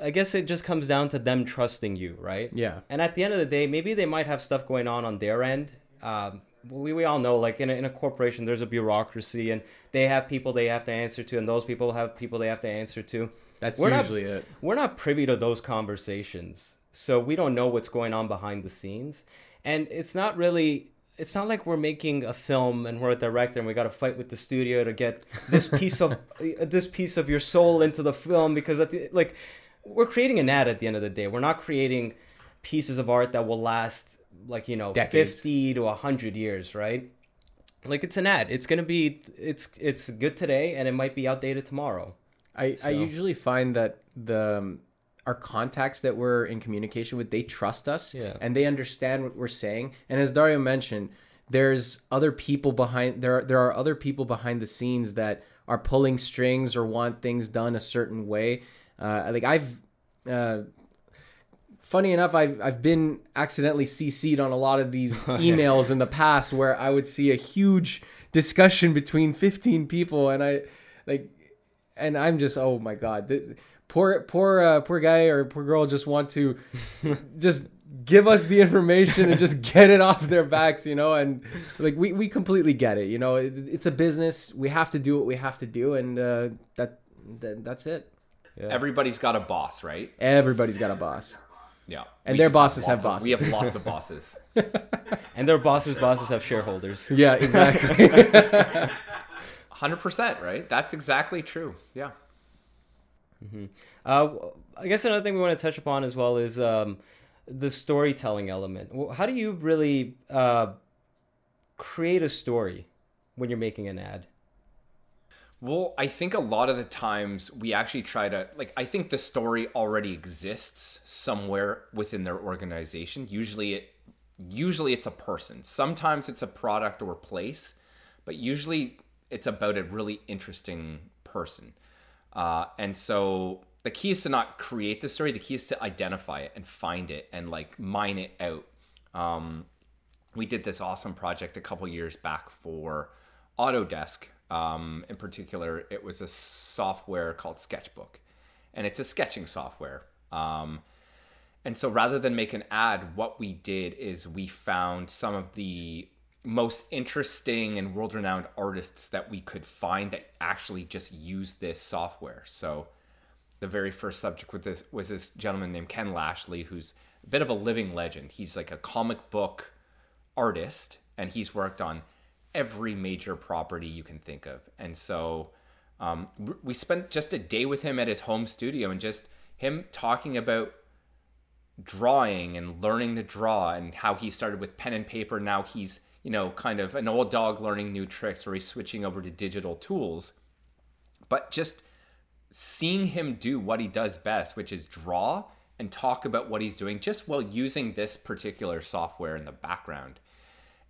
I guess it just comes down to them trusting you, right? yeah And at the end of the day, maybe they might have stuff going on on their end. Um, we, we all know, like in a, in a corporation, there's a bureaucracy, and they have people they have to answer to, and those people have people they have to answer to. That's We're not- usually it We're not privy to those conversations, so we don't know what's going on behind the scenes. And it's not really. It's not like we're making a film and we're a director and we got to fight with the studio to get this piece of this piece of your soul into the film because at the like we're creating an ad at the end of the day. We're not creating pieces of art that will last like you know Decades. 50 to 100 years, right? Like it's an ad. It's going to be it's it's good today and it might be outdated tomorrow. I, I usually find that the um, our contacts that we're in communication with they trust us Yeah. and they understand what we're saying. And as Dario mentioned there's other people behind there are, there are other people behind the scenes that are pulling strings or want things done a certain way. Uh, like I've uh, funny enough I've, I've been accidentally cc'd on a lot of these emails in the past where i would see a huge discussion between 15 people and i like and i'm just oh my god th- poor poor uh, poor guy or poor girl just want to just give us the information and just get it off their backs you know and like we, we completely get it you know it, it's a business we have to do what we have to do and uh, that, that that's it Yeah. Everybody's got a boss, right? Everybody's got a boss. Yeah. And We their bosses have bosses. of- We have lots of bosses. And their bosses' bosses have shareholders. Yeah, exactly. 100%, right? That's exactly true. Yeah. Uh, I guess another thing we want to touch upon as well is um, the storytelling element. How do you really uh, create a story when you're making an ad? Well, I think a lot of the times we actually try to like I think the story already exists somewhere within their organization. Usually it usually it's a person. Sometimes it's a product or place, but usually it's about a really interesting person. Uh, and so the key is to not create the story. The key is to identify it and find it and like mine it out. Um, we did this awesome project a couple years back for Autodesk. Um, in particular, it was a software called Sketchbook, and it's a sketching software. Um, and so rather than make an ad, what we did is we found some of the most interesting and world renowned artists that we could find that actually just use this software. So the very first subject with this was this gentleman named Ken Lashley, who's a bit of a living legend. He's like a comic book artist, and he's worked on every major property you can think of. And so um, we spent just a day with him at his home studio and just him talking about drawing and learning to draw and how he started with pen and paper. Now he's, you know, kind of an old dog learning new tricks or he's switching over to digital tools. But just seeing him do what he does best, which is draw and talk about what he's doing just while using this particular software in the background.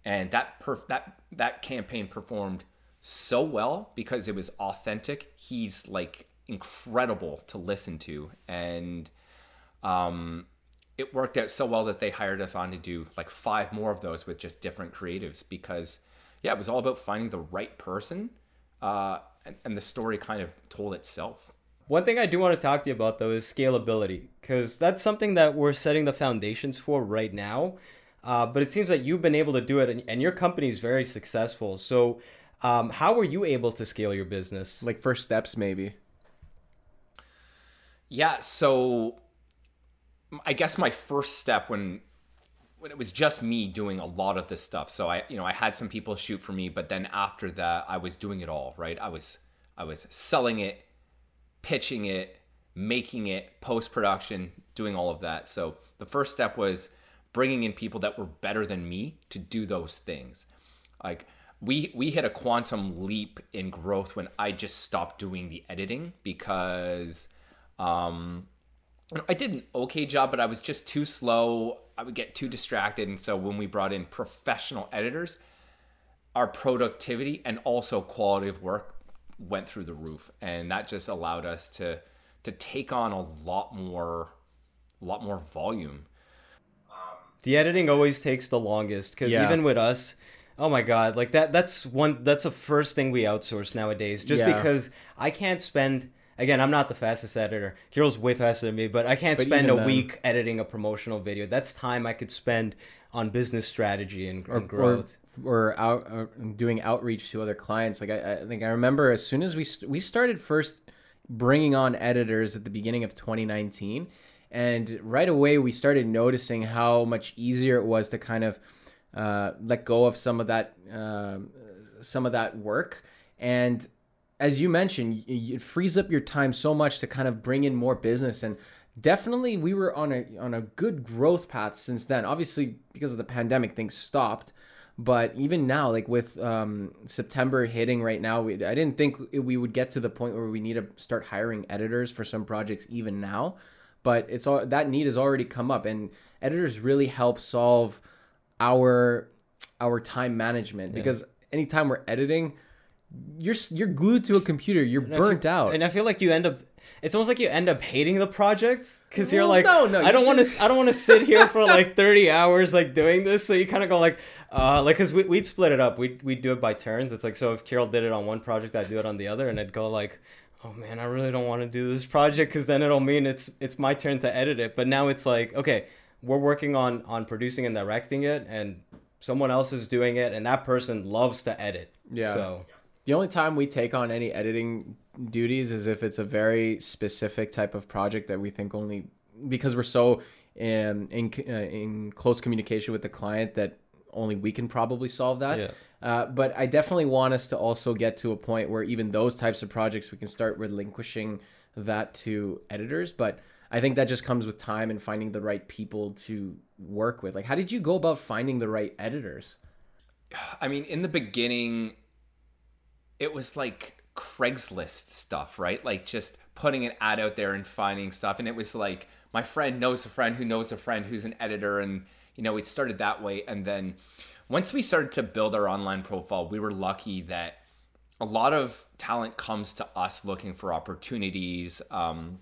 And that that that campaign performed so well because it was authentic. He's like incredible to listen to and um it worked out so well that they hired us on to do like five more of those with just different creatives because yeah it was all about finding the right person uh, and, and the story kind of told itself One thing I do want to talk to you about though is scalability, because that's something that we're setting the foundations for right now. Uh, but it seems that you've been able to do it, and, and your company is very successful. So, um, how were you able to scale your business? like first steps, maybe. yeah so i guess my first step when when it was just me doing a lot of this stuff. So i you know i had some people shoot for me but then after that i was doing it all right? I was i was selling it pitching it making it post production doing all of that. So the first step was bringing in people that were better than me to do those things. Like we we hit a quantum leap in growth when i just stopped doing the editing because um I did an okay job, but I was just too slow. I would get too distracted. And so when we brought in professional editors, our productivity and also quality of work went through the roof. And that just allowed us to to take on a lot more a lot more volume. the editing always takes the longest because Yeah. even with us oh my god like that that's one that's the first thing we outsource nowadays just Yeah. because i can't spend again i'm not the fastest editor. Kirill's way faster than me but i can't But spend a then- week editing a promotional video. That's time i could spend on business strategy and, and or growth. or out uh, doing outreach to other clients. Like I, I think i remember as soon as we st- we started first bringing on editors at the beginning of 2019 and right away we started noticing how much easier it was to kind of uh, let go of some of that um some of that work. And as you mentioned it frees up your time so much to kind of bring in more business and definitely we were on a on a good growth path since then. Obviously because of the pandemic things stopped but even now like with um, september hitting right now we, i didn't think we would get to the point where we need to start hiring editors for some projects even now but it's all that need has already come up and editors really help solve our our time management because anytime we're editing you're you're glued to a computer. You're And burnt feel- out. and i feel like you end up it's almost like you end up hating the project because you're Well, like no, no, i don't want to i don't want to sit here for like 30 hours like doing this. So you kind of go like uh like because we, we'd split it up. We'd, we'd do it by turns. It's like so if Kirill did it on one project i'd do it on the other and i'd go like oh man i really don't want to do this project because then it'll mean it's it's my turn to edit it. But now it's like okay we're working on on producing and directing it and someone else is doing it and that person loves to edit. Yeah. so The only time we take on any editing duties is if it's a very specific type of project that we think only because we're so in in, uh, in close communication with the client that only we can probably solve that. Yeah. Uh, but I definitely want us to also get to a point where even those types of projects we can start relinquishing that to editors. But I think that just comes with time and finding the right people to work with. Like, how did you go about finding the right editors? I mean, in the beginning, it was like Craigslist stuff, right? Like just putting an ad out there and finding stuff. And it was like my friend knows a friend who knows a friend who's an editor. And, you know, it started that way. And then once we started to build our online profile, we were lucky that a lot of talent comes to us looking for opportunities. Um,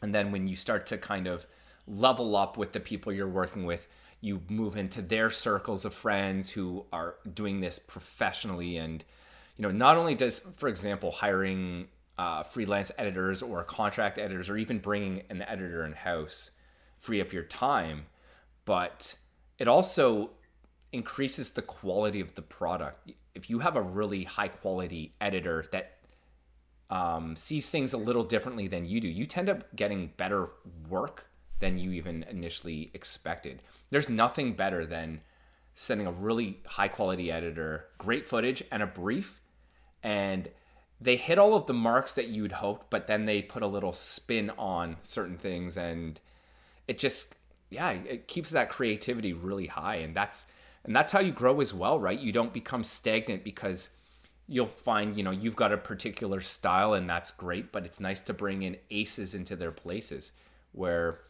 and then when you start to kind of level up with the people you're working with, you move into their circles of friends who are doing this professionally and you know not only does for example hiring uh, freelance editors or contract editors or even bringing an editor in house free up your time but it also increases the quality of the product if you have a really high quality editor that um, sees things a little differently than you do you tend up getting better work than you even initially expected. There's nothing better than sending a really high quality editor, great footage, and a brief, and they hit all of the marks that you'd hoped, but then they put a little spin on certain things, and it just yeah, it keeps that creativity really high, and that's and that's how you grow as well, right? You don't become stagnant because you'll find you know you've got a particular style and that's great but it's nice to bring in aces into their places where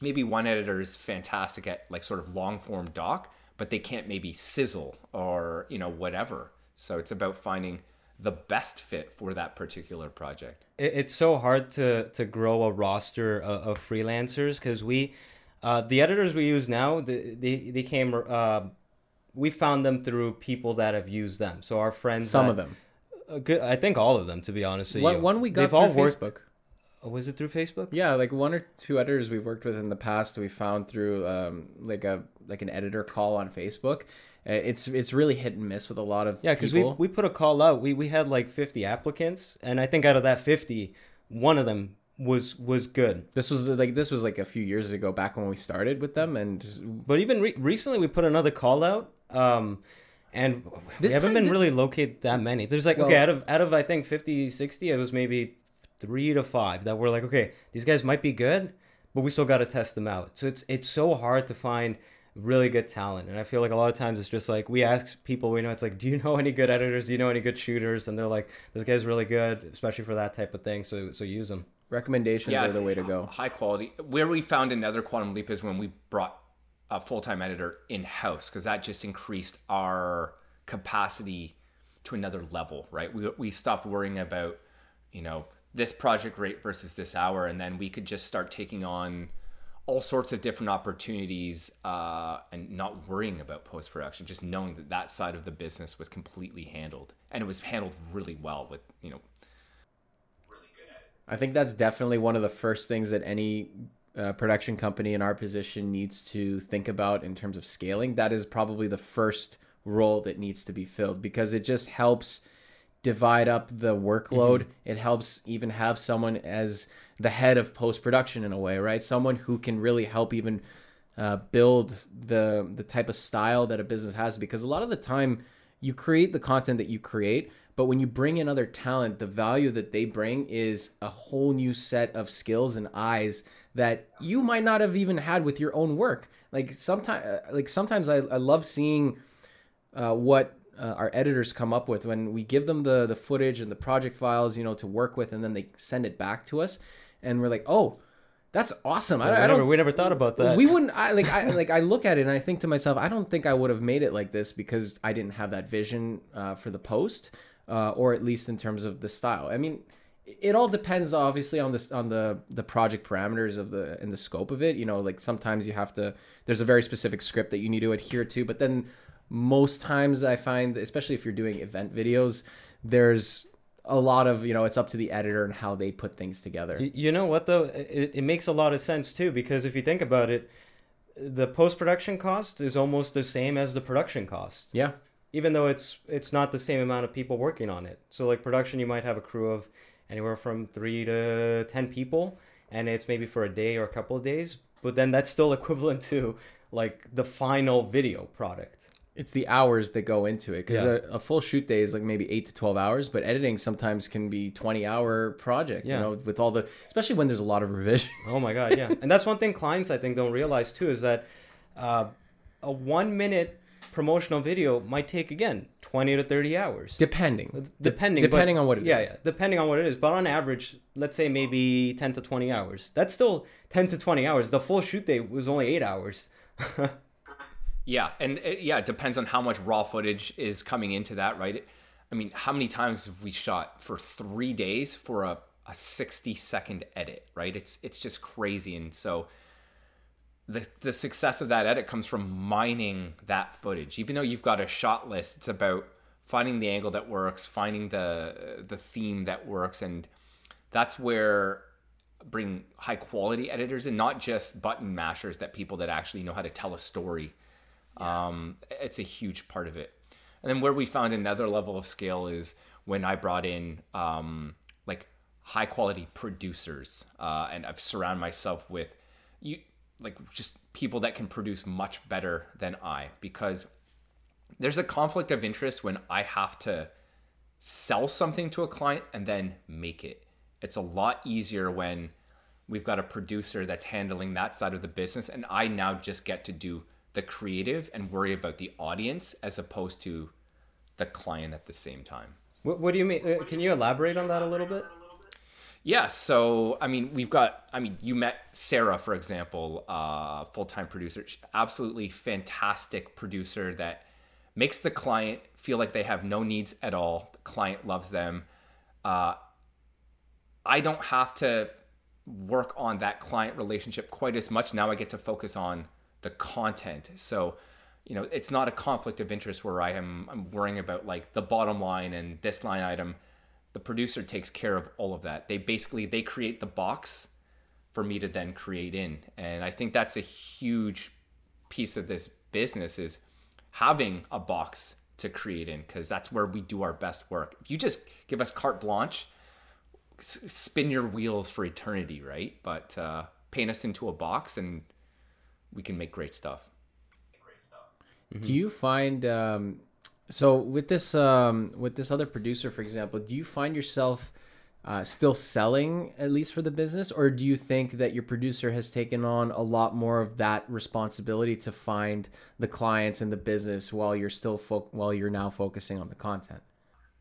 maybe one editor is fantastic at like sort of long form doc, but they can't maybe sizzle or, you know, whatever. So it's about finding the best fit for that particular project. It's so hard to to grow a roster of, of freelancers because we, uh, the editors we use now, they they, they came, uh, we found them through people that have used them. So our friends, some that, of them, uh, good, I think all of them, to be honest with one, you. one we got They've through all worked. Facebook. Oh, was it through Facebook? Yeah, like one or two editors we've worked with in the past, we found through um, like a like an editor call on Facebook. Uh, It's it's really hit and miss with a lot of Yeah, because we, we put a call out. We we had like fifty applicants, and I think out of that fifty, one of them was was good. This was like this was like a few years ago, back when we started with them, and But even re- recently, we put another call out, um, and we haven't been really located that many. There's like Well- okay, out of out of I think 50, 60, it was maybe three to five that were like okay, these guys might be good, but we still got to test them out. So it's it's so hard to find really good talent, and I feel like a lot of times it's just like we ask people we know it's like, do you know any good editors? Do you know any good shooters? And they're like, this guy's really good, especially for that type of thing. So so use them. recommendations are the way to go. High quality. Where we found another quantum leap is when we brought a full time editor in house because that just increased our capacity to another level, right? We, we stopped worrying about, you know, this project rate versus this hour, and then we could just start taking on all sorts of different opportunities uh, and not worrying about post production, just knowing that that side of the business was completely handled and it was handled really well with, you know, really good. I think that's definitely one of the first things that any uh, production company in our position needs to think about in terms of scaling. That is probably the first role that needs to be filled because it just helps divide up the workload. It helps even have someone as the head of post production in a way, right? Someone who can really help even uh, build the the type of style that a business has because a lot of the time you create the content that you create but when you bring in other talent the value that they bring is a whole new set of skills and eyes that you might not have even had with your own work like sometimes like sometimes I, I love seeing uh, what uh, our editors come up with when we give them the the footage and the project files you know to work with and then they send it back to us and we're like oh that's awesome I, we, I never, we never thought about that. we wouldn't I like I like I look at it and I think to myself I don't think I would have made it like this because I didn't have that vision uh, for the post uh, or at least in terms of the style I mean it all depends obviously on this on the the project parameters of the and the scope of it you know like sometimes you have to there's a very specific script that you need to adhere to but then most times I find especially if you're doing event videos there's a lot of you know it's up to the editor and how they put things together You know what though? It, it makes a lot of sense too because if you think about it, the post production cost is almost the same as the production cost, yeah even though it's it's not the same amount of people working on it. So like production, you might have a crew of anywhere from three to ten people, and it's maybe for a day or a couple of days. But then that's still equivalent to like the final video product. It's the hours that go into it because Yeah. a, a full shoot day is like maybe eight to twelve hours, but editing sometimes can be twenty hour project. Yeah. You know, with all the especially when there's a lot of revision. Oh my god, yeah. and that's one thing clients I think don't realize too is that uh, a one minute promotional video might take again 20 to 30 hours. depending, depending De- depending but- on what it is. yeah, yeah, depending on what it is. But on average, let's say maybe 10 to 20 hours. That's still 10 to 20 hours. The full shoot day was only 8 hours. Yeah, and it, yeah, it depends on how much raw footage is coming into that, right? I mean, how many times have we shot for three days for a, a sixty second edit, right? It's it's just crazy, and so the the success of that edit comes from mining that footage. Even though you've got a shot list, it's about finding the angle that works, finding the the theme that works, and that's where bring high quality editors and not just button mashers that people that actually know how to tell a story um, it's a huge part of it and then where we found another level of scale is when i brought in um, like high quality producers uh, and i've surrounded myself with you like just people that can produce much better than i because there's a conflict of interest when i have to sell something to a client and then make it. It's a lot easier when we've got a producer that's handling that side of the business and I now just get to do the creative and worry about the audience as opposed to the client at the same time. what, what do you mean? uh, Can you elaborate on that a little bit? Yeah, so I mean, we've got. I mean, you met Sarah, for example, uh, full-time producer, She's absolutely fantastic producer that makes the client feel like they have no needs at all. The client loves them. Uh, I don't have to work on that client relationship quite as much. Now I get to focus on the content. So, you know, it's not a conflict of interest where I am I'm worrying about like the bottom line and this line item. The producer takes care of all of that. They basically they create the box for me to then create in. And I think that's a huge piece of this business is having a box to create in because that's where we do our best work. If you just give us carte blanche, spin your wheels for eternity, right? But uh, paint us into a box and we can make great stuff. Do you find um, so with this um, with this other producer, for example, do you find yourself uh, still selling at least for the business, or do you think that your producer has taken on a lot more of that responsibility to find the clients and the business while you're still fo- while you're now focusing on the content?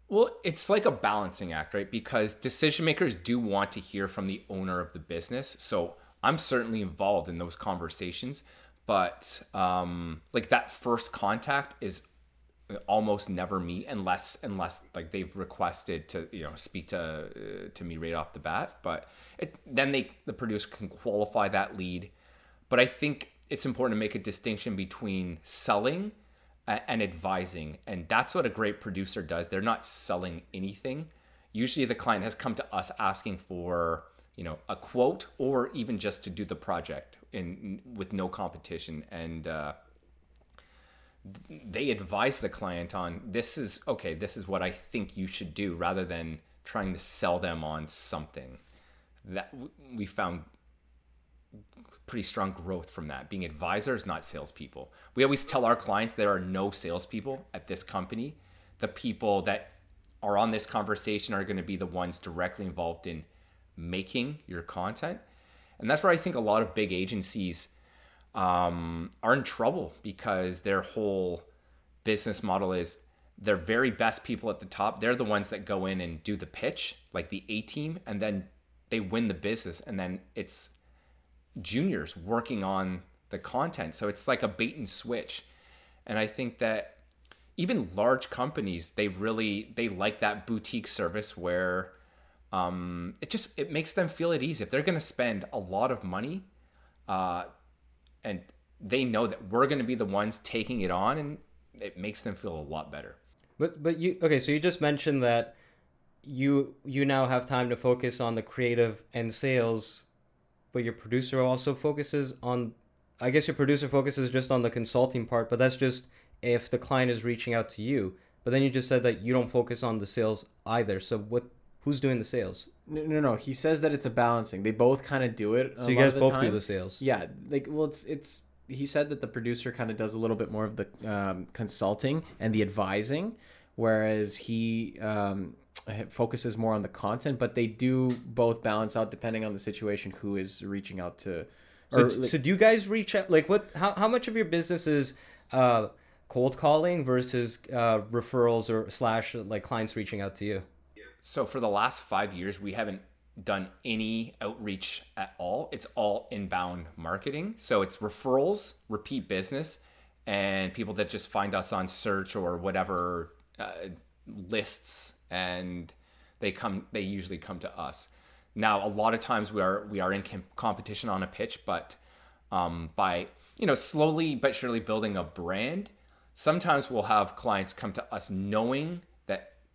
Well, it's like a balancing act, right? Because decision makers do want to hear from the owner of the business. So I'm certainly involved in those conversations, but um, like that first contact is almost never me unless unless like they've requested to you know speak to uh, to me right off the bat but it, then they the producer can qualify that lead. But i think it's important to make a distinction between selling and advising and that's what a great producer does. They're not selling anything. Usually the client has come to us asking for you know a quote or even just to do the project in with no competition. And uh, they advise the client on this is okay this is what i think you should do rather than trying to sell them on something. That we found pretty strong growth from that. Being advisors not salespeople. We always tell our clients there are no salespeople at this company. The people that are on this conversation are going to be the ones directly involved in making your content and that's where i think a lot of big agencies um, are in trouble because their whole business model is their very best people at the top. They're the ones that go in and do the pitch, like the A team, and then they win the business. And then it's juniors working on the content. So it's like a bait and switch. And I think that even large companies, they really they like that boutique service where um, it just it makes them feel at ease. If they're going to spend a lot of money, uh, and they know that we're going to be the ones taking it on and it makes them feel a lot better But but you okay? So you just mentioned that you you now have time to focus on the creative and sales, but your producer also focuses on. I guess your producer focuses just on the consulting part, but that's just if the client is reaching out to you. But then you just said that you don't focus on the sales either. So what? Who's doing the sales? No, no, no. He says that it's a balancing. They both kind of do it. So you guys both time. do the sales. Yeah, like well, it's it's. He said that the producer kind of does a little bit more of the um, consulting and the advising, whereas he um, focuses more on the content. But they do both balance out depending on the situation. Who is reaching out to? Or, so, like, so do you guys reach out? Like, what? How how much of your business is? Uh, cold calling versus uh, referrals or slash like clients reaching out to you? So for the last five years, we haven't done any outreach at all. It's all inbound marketing. So it's referrals, repeat business, and people that just find us on search or whatever uh, lists, and they come. They usually come to us. Now, a lot of times we are we are in competition on a pitch, but um, by you know slowly but surely building a brand, sometimes we'll have clients come to us knowing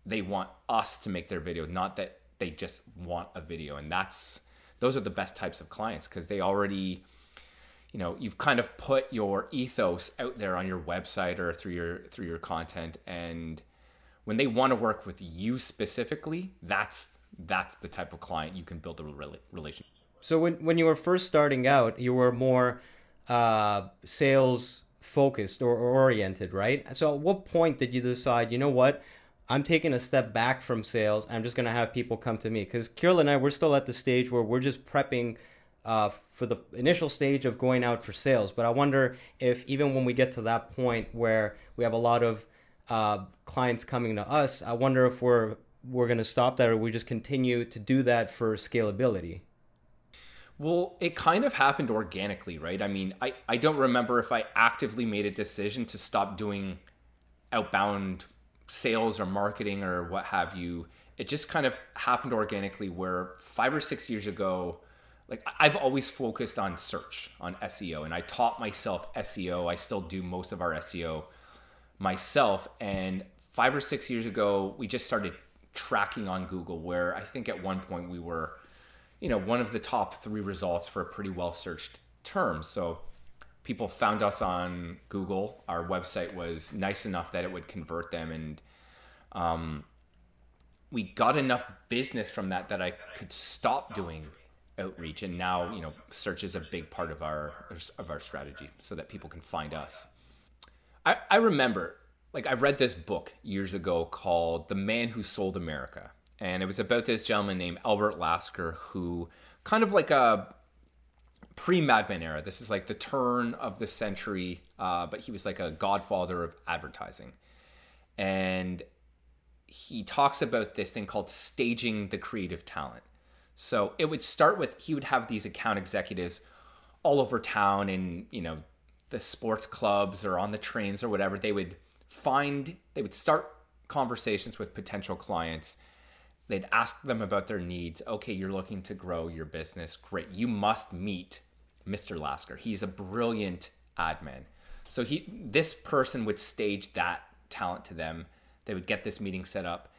they want us to make their video, not that they just want a video. And that's those are the best types of clients because they already you know you've kind of put your ethos out there on your website or through your through your content and when they want to work with you specifically that's that's the type of client you can build a relationship so when, when you were first starting out you were more uh, sales focused or, or oriented, right? So at what point did you decide, you know what? I'm taking a step back from sales. I'm just gonna have people come to me because Kirill and I we're still at the stage where we're just prepping uh, for the initial stage of going out for sales. But I wonder if even when we get to that point where we have a lot of uh, clients coming to us, I wonder if we're we're gonna stop that or we just continue to do that for scalability. Well, it kind of happened organically, right? I mean, I, I don't remember if I actively made a decision to stop doing outbound sales or marketing or what have you. It just kind of happened organically where five or six years ago, like I've always focused on search, on SEO, and I taught myself SEO. I still do most of our SEO myself. And five or six years ago, we just started tracking on Google, where I think at one point we were you know, one of the top three results for a pretty well searched term. So people found us on Google. Our website was nice enough that it would convert them, and um, we got enough business from that that I could stop doing outreach. And now, you know, search is a big part of our of our strategy, so that people can find us. I, I remember, like, I read this book years ago called "The Man Who Sold America." and it was about this gentleman named Albert Lasker who kind of like a pre Mad Men era. This is like the turn of the century, uh, but he was like a godfather of advertising. And he talks about this thing called staging the creative talent. So it would start with he would have these account executives all over town in, you know, the sports clubs or on the trains or whatever. They would find, they would start conversations with potential clients They'd ask them about their needs. Okay, you're looking to grow your business. Great. You must meet Mr. Lasker. He's a brilliant admin. So he this person would stage that talent to them. They would get this meeting set up.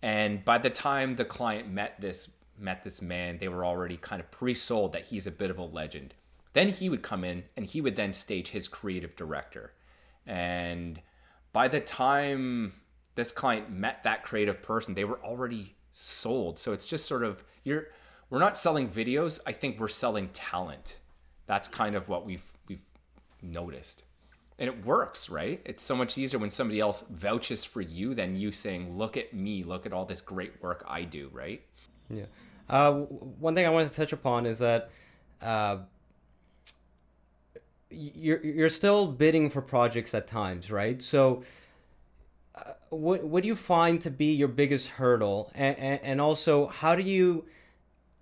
And by the time the client met this met this man, they were already kind of pre-sold that he's a bit of a legend. Then he would come in and he would then stage his creative director. And by the time this client met that creative person, they were already sold. So it's just sort of you're we're not selling videos. I think we're selling talent. That's kind of what we've we've noticed. And it works, right? It's so much easier when somebody else vouches for you than you saying, "Look at me, look at all this great work I do," right? Yeah. Uh, one thing I wanted to touch upon is that uh, you're you're still bidding for projects at times, right? So what what do you find to be your biggest hurdle? And, and, also how do you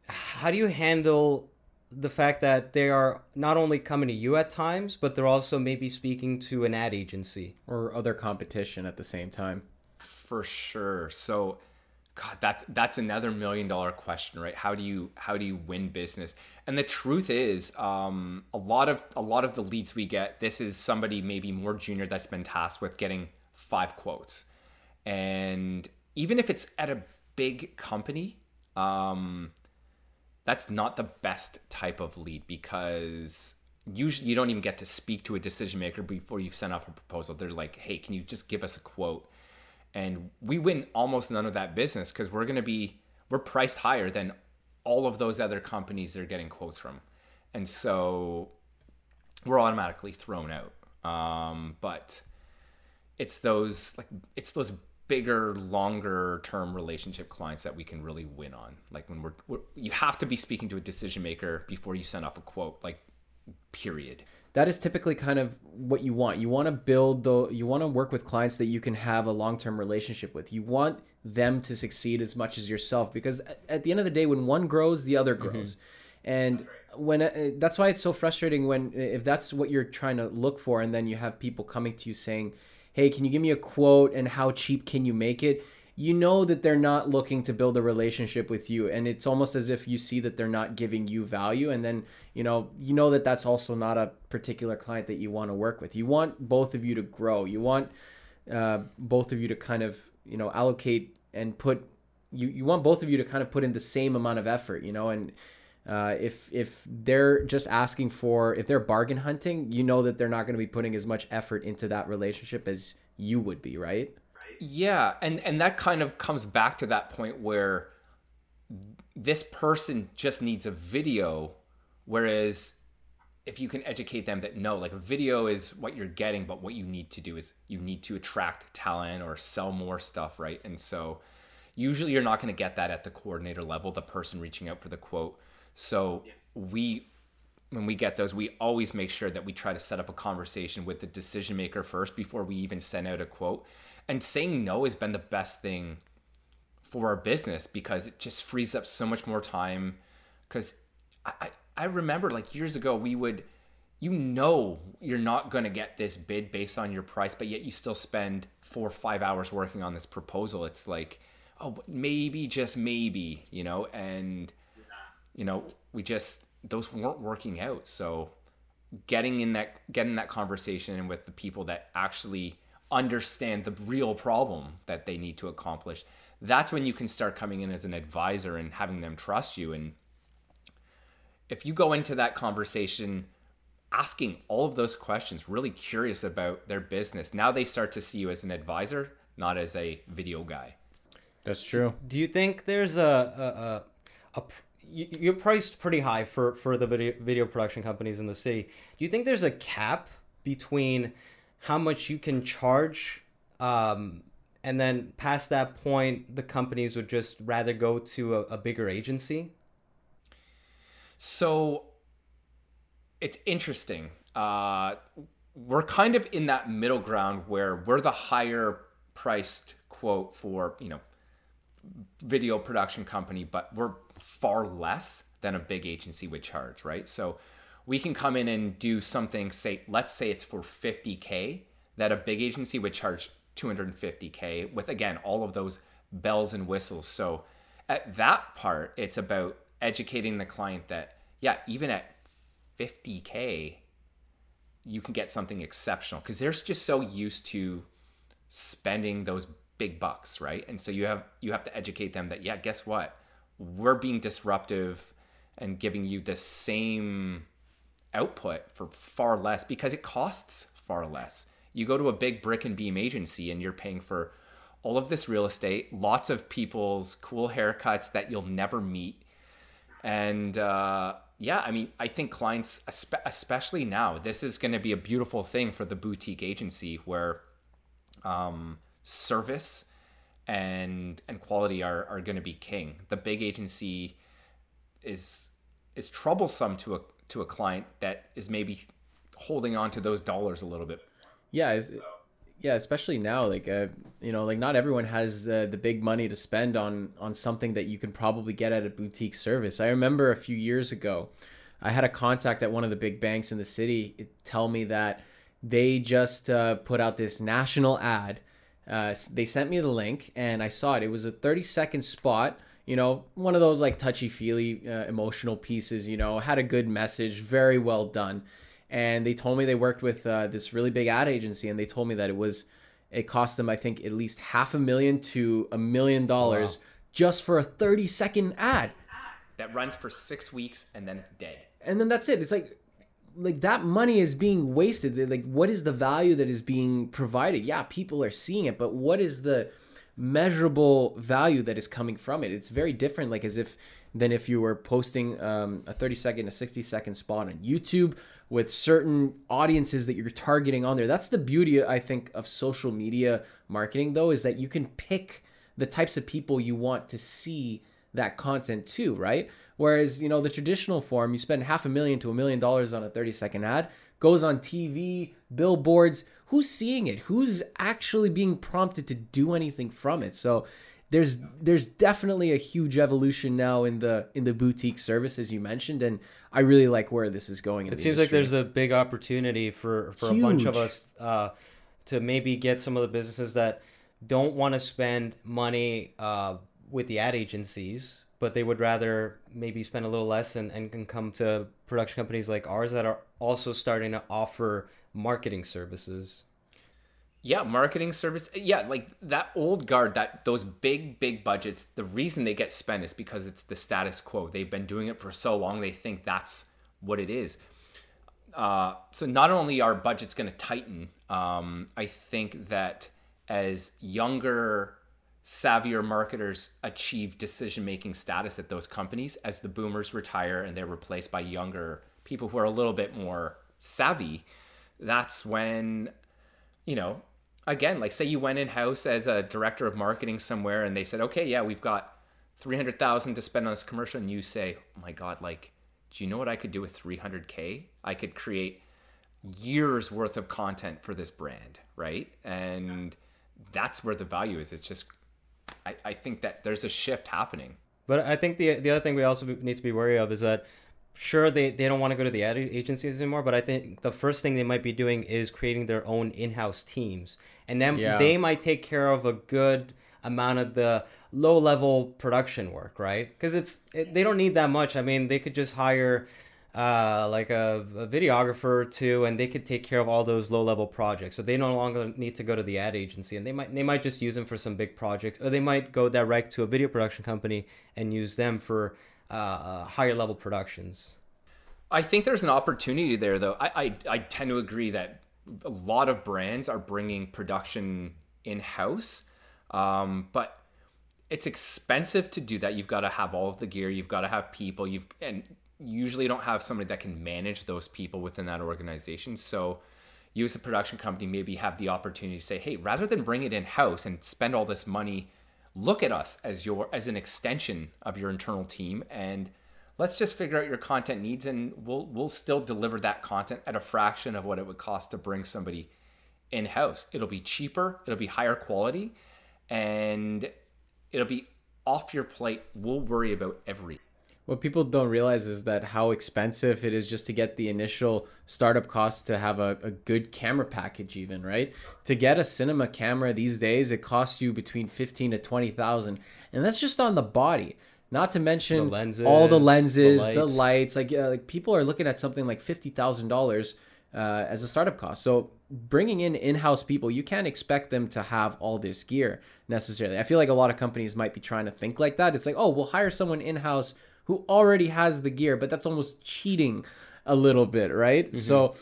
how do you handle the fact that they are not only coming to you at times but they're also maybe speaking to an ad agency or other competition at the same time? For sure. So god that's that's another million dollar question right? How do you how do you win business? And the truth is um, a lot of a lot of the leads we get this is somebody maybe more junior that's been tasked with getting five quotes and even if it's at a big company, um, that's not the best type of lead because usually you don't even get to speak to a decision maker before you've sent off a proposal. They're like, hey, can you just give us a quote? And we win almost none of that business because we're going to be we're priced higher than all of those other companies they're getting quotes from. And so we're automatically thrown out. Um, but it's those like it's those bigger, longer term relationship clients that we can really win on. Like when we're, we're you have to be speaking to a decision maker before you send off a quote. Like period that is typically kind of what you want. You want to build the you want to work with clients that you can have a long-term relationship with. You want them to succeed as much as yourself because at the end of the day when one grows, the other grows. Mm-hmm. And when uh, that's why it's so frustrating when if that's what you're trying to look for and then you have people coming to you saying, "Hey, can you give me a quote and how cheap can you make it?" you know that they're not looking to build a relationship with you and it's almost as if you see that they're not giving you value and then you know you know that that's also not a particular client that you want to work with you want both of you to grow you want uh, both of you to kind of you know allocate and put you you want both of you to kind of put in the same amount of effort you know and uh, if if they're just asking for if they're bargain hunting you know that they're not going to be putting as much effort into that relationship as you would be right yeah, and and that kind of comes back to that point where this person just needs a video, whereas if you can educate them that no, like a video is what you're getting, but what you need to do is you need to attract talent or sell more stuff, right? And so usually you're not going to get that at the coordinator level, the person reaching out for the quote. So yeah. we when we get those, we always make sure that we try to set up a conversation with the decision maker first before we even send out a quote. And saying no has been the best thing for our business because it just frees up so much more time. Because I, I, I remember like years ago we would you know you're not going to get this bid based on your price but yet you still spend four or five hours working on this proposal. It's like oh maybe just maybe you know? And you know we just those weren't working out. So getting in that getting that conversation with the people that actually understand the real problem that they need to accomplish that's when you can start coming in as an advisor and having them trust you. And if you go into that conversation asking all of those questions really curious about their business now they start to see you as an advisor not as a video guy. That's true. Do you think there's a a, a, a you're priced pretty high for for the video video production companies in the city. Do you think there's a cap between how much you can charge um, and then past that point the companies would just rather go to a, a bigger agency? So it's interesting. Uh, we're kind of in that middle ground where we're the higher priced quote for you know video production company but we're far less than a big agency would charge right? So we can come in and do something say let's say it's for 50k that a big agency would charge 250k with again all of those bells and whistles. So at that part it's about educating the client that yeah even at 50k you can get something exceptional because they're just so used to spending those big bucks right? And so you have you have to educate them that yeah guess what we're being disruptive and giving you the same output for far less because it costs far less. You go to a big brick and beam agency and you're paying for all of this real estate, lots of people's cool haircuts that you'll never meet. And uh, yeah, I mean, I think clients, especially now, this is going to be a beautiful thing for the boutique agency where um, service and and quality are, are going to be king. The big agency is is troublesome to a to a client that is maybe holding on to those dollars a little bit. Yeah, so. yeah, especially now, like uh, you know, like not everyone has the the big money to spend on on something that you can probably get at a boutique service. I remember a few years ago, I had a contact at one of the big banks in the city tell me that they just uh, put out this national ad. Uh, they sent me the link and I saw it. It was a 30 second spot you know, one of those like touchy feely uh, emotional pieces, you know, had a good message, very well done. And they told me they worked with uh, this really big ad agency and they told me that it was, it cost them, I think, at least half a million to a million dollars just for a 30 second ad. That runs for six weeks and then it's dead. And then that's it. It's like, like that money is being wasted. Like, what is the value that is being provided? Yeah, people are seeing it, but what is the, measurable value that is coming from it. It's very different, like as if than if you were posting um, a 30 second, a 60 second spot on YouTube with certain audiences that you're targeting on there. That's the beauty, I think, of social media marketing, though, is that you can pick the types of people you want to see that content to, right? Whereas, you know, the traditional form, you spend half a million to a million dollars on a 30 second ad, goes on TV, billboards. Who's seeing it? Who's actually being prompted to do anything from it? So there's there's definitely a huge evolution now in the in the boutique service as you mentioned and I really like where this is going. it seems industry. like there's a big opportunity for for huge. a bunch of us uh, to maybe get some of the businesses that don't want to spend money uh, with the ad agencies, but they would rather maybe spend a little less and, and can come to production companies like ours that are also starting to offer marketing services. Yeah, marketing service. Yeah, like that old guard, that those big, big budgets, the reason they get spent is because it's the status quo. They've been doing it for so long, they think that's what it is. Uh, so not only are budgets going to tighten, um, I think that as younger, savvier marketers achieve decision making status at those companies, as the boomers retire and they're replaced by younger people who are a little bit more savvy, that's when, you know, again, like say you went in house as a director of marketing somewhere and they said, okay, yeah, we've got 300,000 to spend on this commercial. And you say, oh my God, like, do you know what I could do with 300K? I could create years worth of content for this brand, right? And that's where the value is. It's just, I, I think that there's a shift happening. But I think the the other thing we also need to be wary of is that sure they, they don't want to go to the ad agencies anymore but i think the first thing they might be doing is creating their own in-house teams and then yeah. they might take care of a good amount of the low level production work right because it's it, they don't need that much i mean they could just hire uh, like a, a, videographer or two, and they could take care of all those low level projects. So they no longer need to go to the ad agency, and they might they might just use them for some big projects, or they might go direct to a video production company and use them for uh, uh, higher level productions. I think there's an opportunity there, though. I, I I tend to agree that a lot of brands are bringing production in house, um, but it's expensive to do that. You've got to have all of the gear. You've got to have people. You've and usually don't have somebody that can manage those people within that organization. So you as a production company maybe have the opportunity to say, hey, rather than bring it in house and spend all this money, look at us as your as an extension of your internal team and let's just figure out your content needs and we'll we'll still deliver that content at a fraction of what it would cost to bring somebody in house. It'll be cheaper, it'll be higher quality, and it'll be off your plate. We'll worry about every what people don't realize is that how expensive it is just to get the initial startup costs to have a, a good camera package even right? To get a cinema camera these days it costs you between 15 to 20000 and that's just on the body. Not to mention the lenses, all the lenses the lights, the lights. like, uh, like people are looking at something like $50000 uh, as a startup cost. So bringing in in-house people you can't expect them to have all this gear necessarily. I feel like a lot of companies might be trying to think like that. It's like oh we'll hire someone in-house who already has the gear, but that's almost cheating a little bit, right? Mm-hmm. So,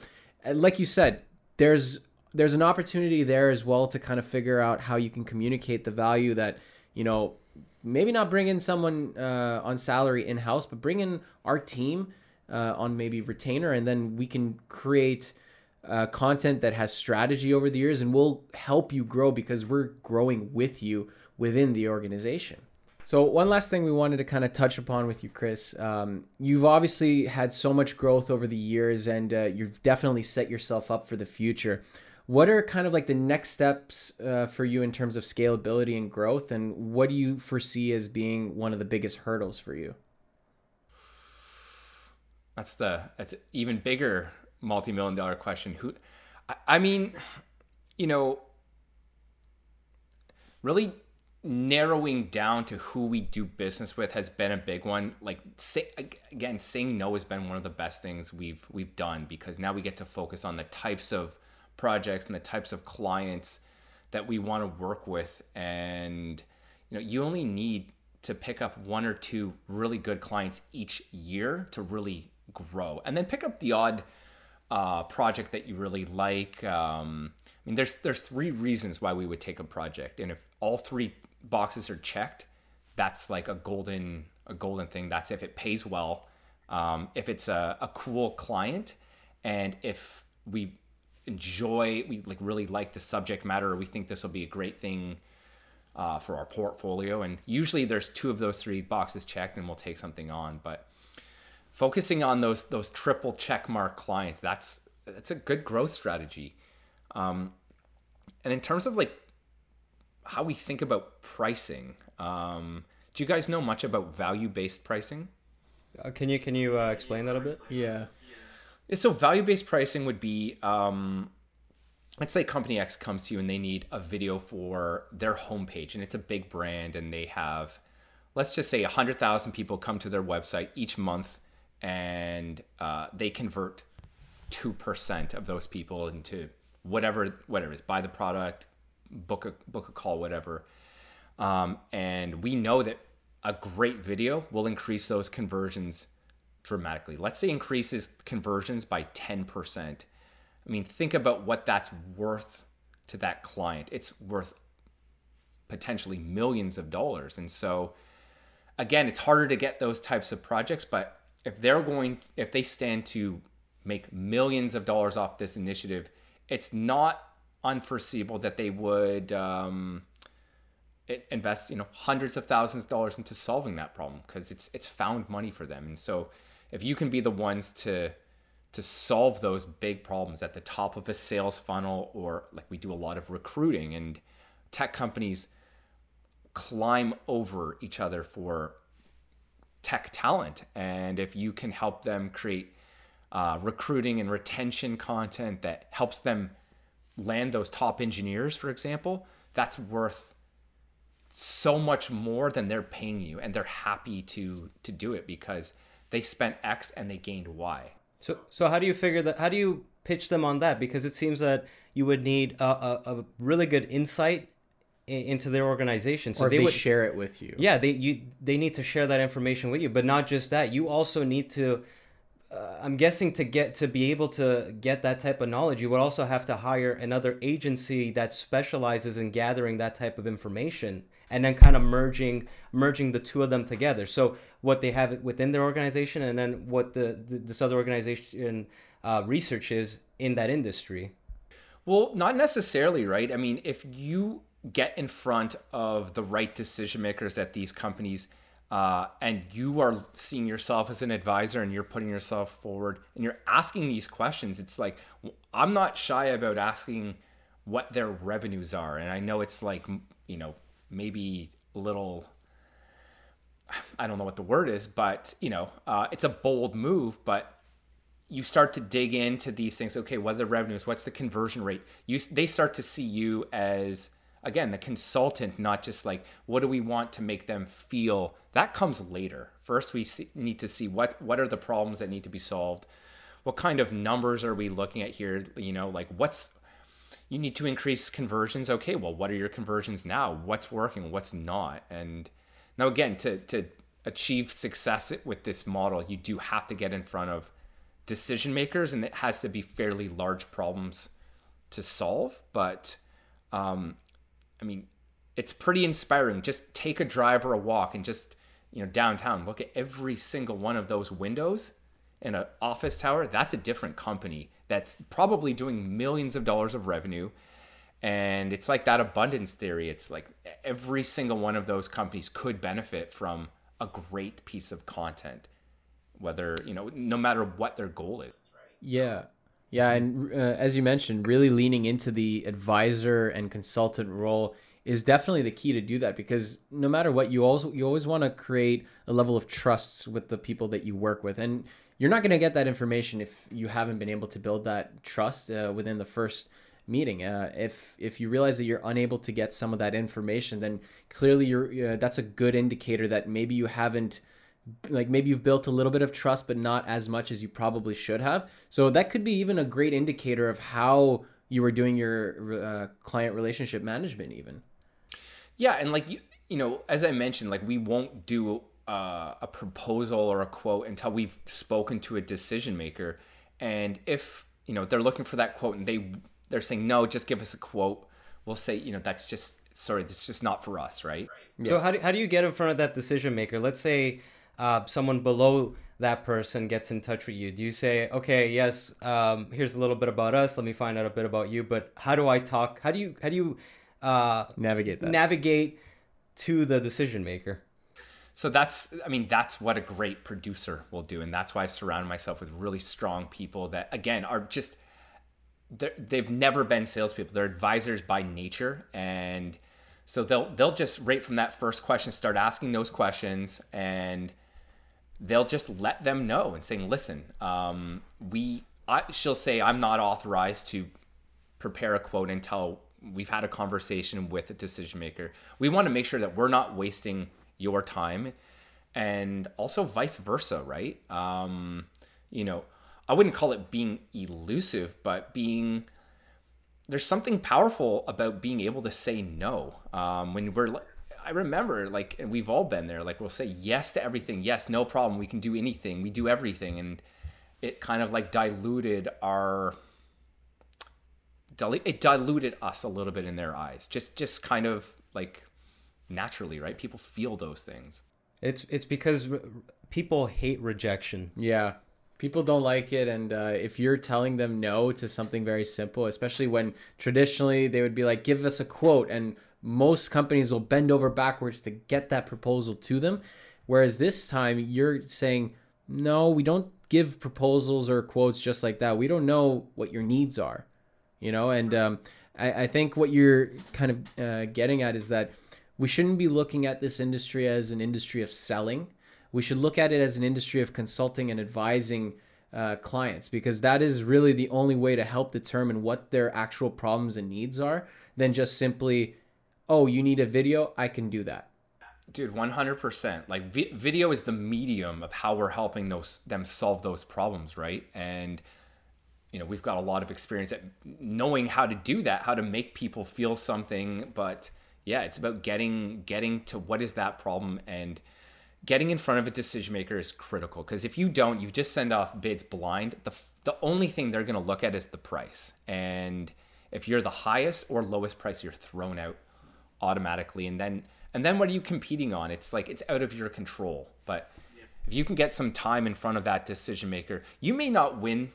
like you said, there's there's an opportunity there as well to kind of figure out how you can communicate the value that you know maybe not bring in someone uh, on salary in house, but bring in our team uh, on maybe retainer, and then we can create. Uh, content that has strategy over the years and we'll help you grow because we're growing with you within the organization. So one last thing we wanted to kind of touch upon with you, Chris. Um, you've obviously had so much growth over the years, and uh, you've definitely set yourself up for the future. What are kind of like the next steps uh, for you in terms of scalability and growth, and what do you foresee as being one of the biggest hurdles for you? That's the that's even bigger multi-million dollar question. Who, I, I mean, you know, really narrowing down to who we do business with has been a big one. Like say, again, saying no has been one of the best things we've we've done because now we get to focus on the types of projects and the types of clients that we want to work with and you know you only need to pick up one or two really good clients each year to really grow and then pick up the odd a project that you really like. Um, I mean, there's there's three reasons why we would take a project, and if all three boxes are checked, that's like a golden a golden thing. That's if it pays well, um, if it's a, a cool client, and if we enjoy, we like really like the subject matter, we think this will be a great thing uh, for our portfolio. And usually there's two of those three boxes checked, and we'll take something on. But focusing on those those triple check mark clients, that's that's a good growth strategy. Um, and in terms of like how we think about pricing, um, do you guys know much about value based pricing? Uh, can you can you uh, explain that a bit? Yeah. So value based pricing would be, um, let's say company X comes to you and they need a video for their homepage, and it's a big brand, and they have, let's just say, hundred thousand people come to their website each month, and uh, they convert two percent of those people into whatever whatever it is buy the product, book a book a call, whatever. Um, and we know that a great video will increase those conversions dramatically. Let's say increases conversions by 10%. I mean, think about what that's worth to that client. It's worth potentially millions of dollars. And so again, it's harder to get those types of projects, but if they're going if they stand to make millions of dollars off this initiative, it's not unforeseeable that they would um, invest you know hundreds of thousands of dollars into solving that problem because it's it's found money for them. And so if you can be the ones to to solve those big problems at the top of a sales funnel or like we do a lot of recruiting and tech companies climb over each other for tech talent. And if you can help them create uh, recruiting and retention content that helps them land those top engineers for example that's worth so much more than they're paying you and they're happy to to do it because they spent x and they gained y So so how do you figure that? How do you pitch them on that? Because it seems that you would need a, a, a really good insight into their organization. So or they, they would share it with you. yeah they you they need to share that information with you but not just that you also need to uh, i'm guessing to get to be able to get that type of knowledge you would also have to hire another agency that specializes in gathering that type of information and then kind of merging merging the two of them together so what they have within their organization and then what the, the this other organization uh, researches in that industry Well, not necessarily, right? I mean, if you get in front of the right decision makers at these companies uh, and you are seeing yourself as an advisor and you're putting yourself forward and you're asking these questions, it's like, I'm not shy about asking what their revenues are. And I know it's like, you know, maybe little I don't know what the word is, but you know, uh, it's a bold move. But you start to dig into these things. Okay, what are the revenues? What's the conversion rate? You they start to see you as again the consultant, not just like what do we want to make them feel. That comes later. First, we see, need to see what what are the problems that need to be solved. What kind of numbers are we looking at here? You know, like what's you need to increase conversions. Okay, well, what are your conversions now? What's working? What's not? And now, again, to to achieve success with this model, you do have to get in front of decision makers, and it has to be fairly large problems to solve. But um, I mean, it's pretty inspiring. Just take a drive or a walk, and just you know downtown, look at every single one of those windows in an office tower. That's a different company that's probably doing millions of dollars of revenue. And it's like that abundance theory. It's like every single one of those companies could benefit from a great piece of content, whether, you know, no matter what their goal is. Yeah. Yeah, and uh, as you mentioned, really leaning into the advisor and consultant role is definitely the key to do that because no matter what, you also you always want to create a level of trust with the people that you work with, and you're not going to get that information if you haven't been able to build that trust uh, within the first meeting. Uh, if if you realize that you're unable to get some of that information, then clearly you're uh, that's a good indicator that maybe you haven't like maybe you've built a little bit of trust but not as much as you probably should have. So that could be even a great indicator of how you were doing your uh, client relationship management even. Yeah, and like you, you know, as I mentioned, like we won't do uh, a proposal or a quote until we've spoken to a decision maker, and if you know they're looking for that quote and they they're saying no just give us a quote we'll say you know that's just sorry that's just not for us right? So how do, how do you get in front of that decision maker? Let's say uh, someone below that person gets in touch with you. Do you say okay yes um, here's a little bit about us. Let me find out a bit about you but how do i talk? How do you how do you uh, Navigate that. navigate to the decision maker? So that's i mean that's what a great producer will do and that's why I surround myself with really strong people that again are just they're- they've never been salespeople. They're advisors by nature and so they'll they'll just right from that first question start asking those questions and they'll just let them know and saying listen um, we I, she'll say i'm not authorized to prepare a quote until we've had a conversation with a decision maker. We want to make sure that we're not wasting your time and also vice versa, right? Um, you know, I wouldn't call it being elusive, but being there's something powerful about being able to say no. Um, when we're I remember like, and we've all been there, like we'll say yes to everything. Yes, no problem. We can do anything. We do everything. And it kind of like diluted our, it diluted us a little bit in their eyes. Just, just kind of like naturally, right? People feel those things. it's it's because r- people hate rejection Yeah. People don't like it. And uh, if you're telling them no to something very simple, especially when traditionally they would be like, give us a quote. And most companies will bend over backwards to get that proposal to them. Whereas this time you're saying, no, we don't give proposals or quotes just like that. We don't know what your needs are, you know? And um, I, I think what you're kind of uh, getting at is that we shouldn't be looking at this industry as an industry of selling we should look at it as an industry of consulting and advising uh, clients because that is really the only way to help determine what their actual problems and needs are than just simply oh you need a video i can do that Dude, one hundred percent. Like vi- video is the medium of how we're helping those them solve those problems, right? And you know, we've got a lot of experience at knowing how to do that, how to make people feel something. But yeah, it's about getting getting to what is that problem and getting in front of a decision maker is critical because if you don't, you just send off bids blind. The the only thing they're going to look at is the price, and if you're the highest or lowest price, you're thrown out automatically. And then and then what are you competing on? It's like it's out of your control. But if you can get some time in front of that decision maker, you may not win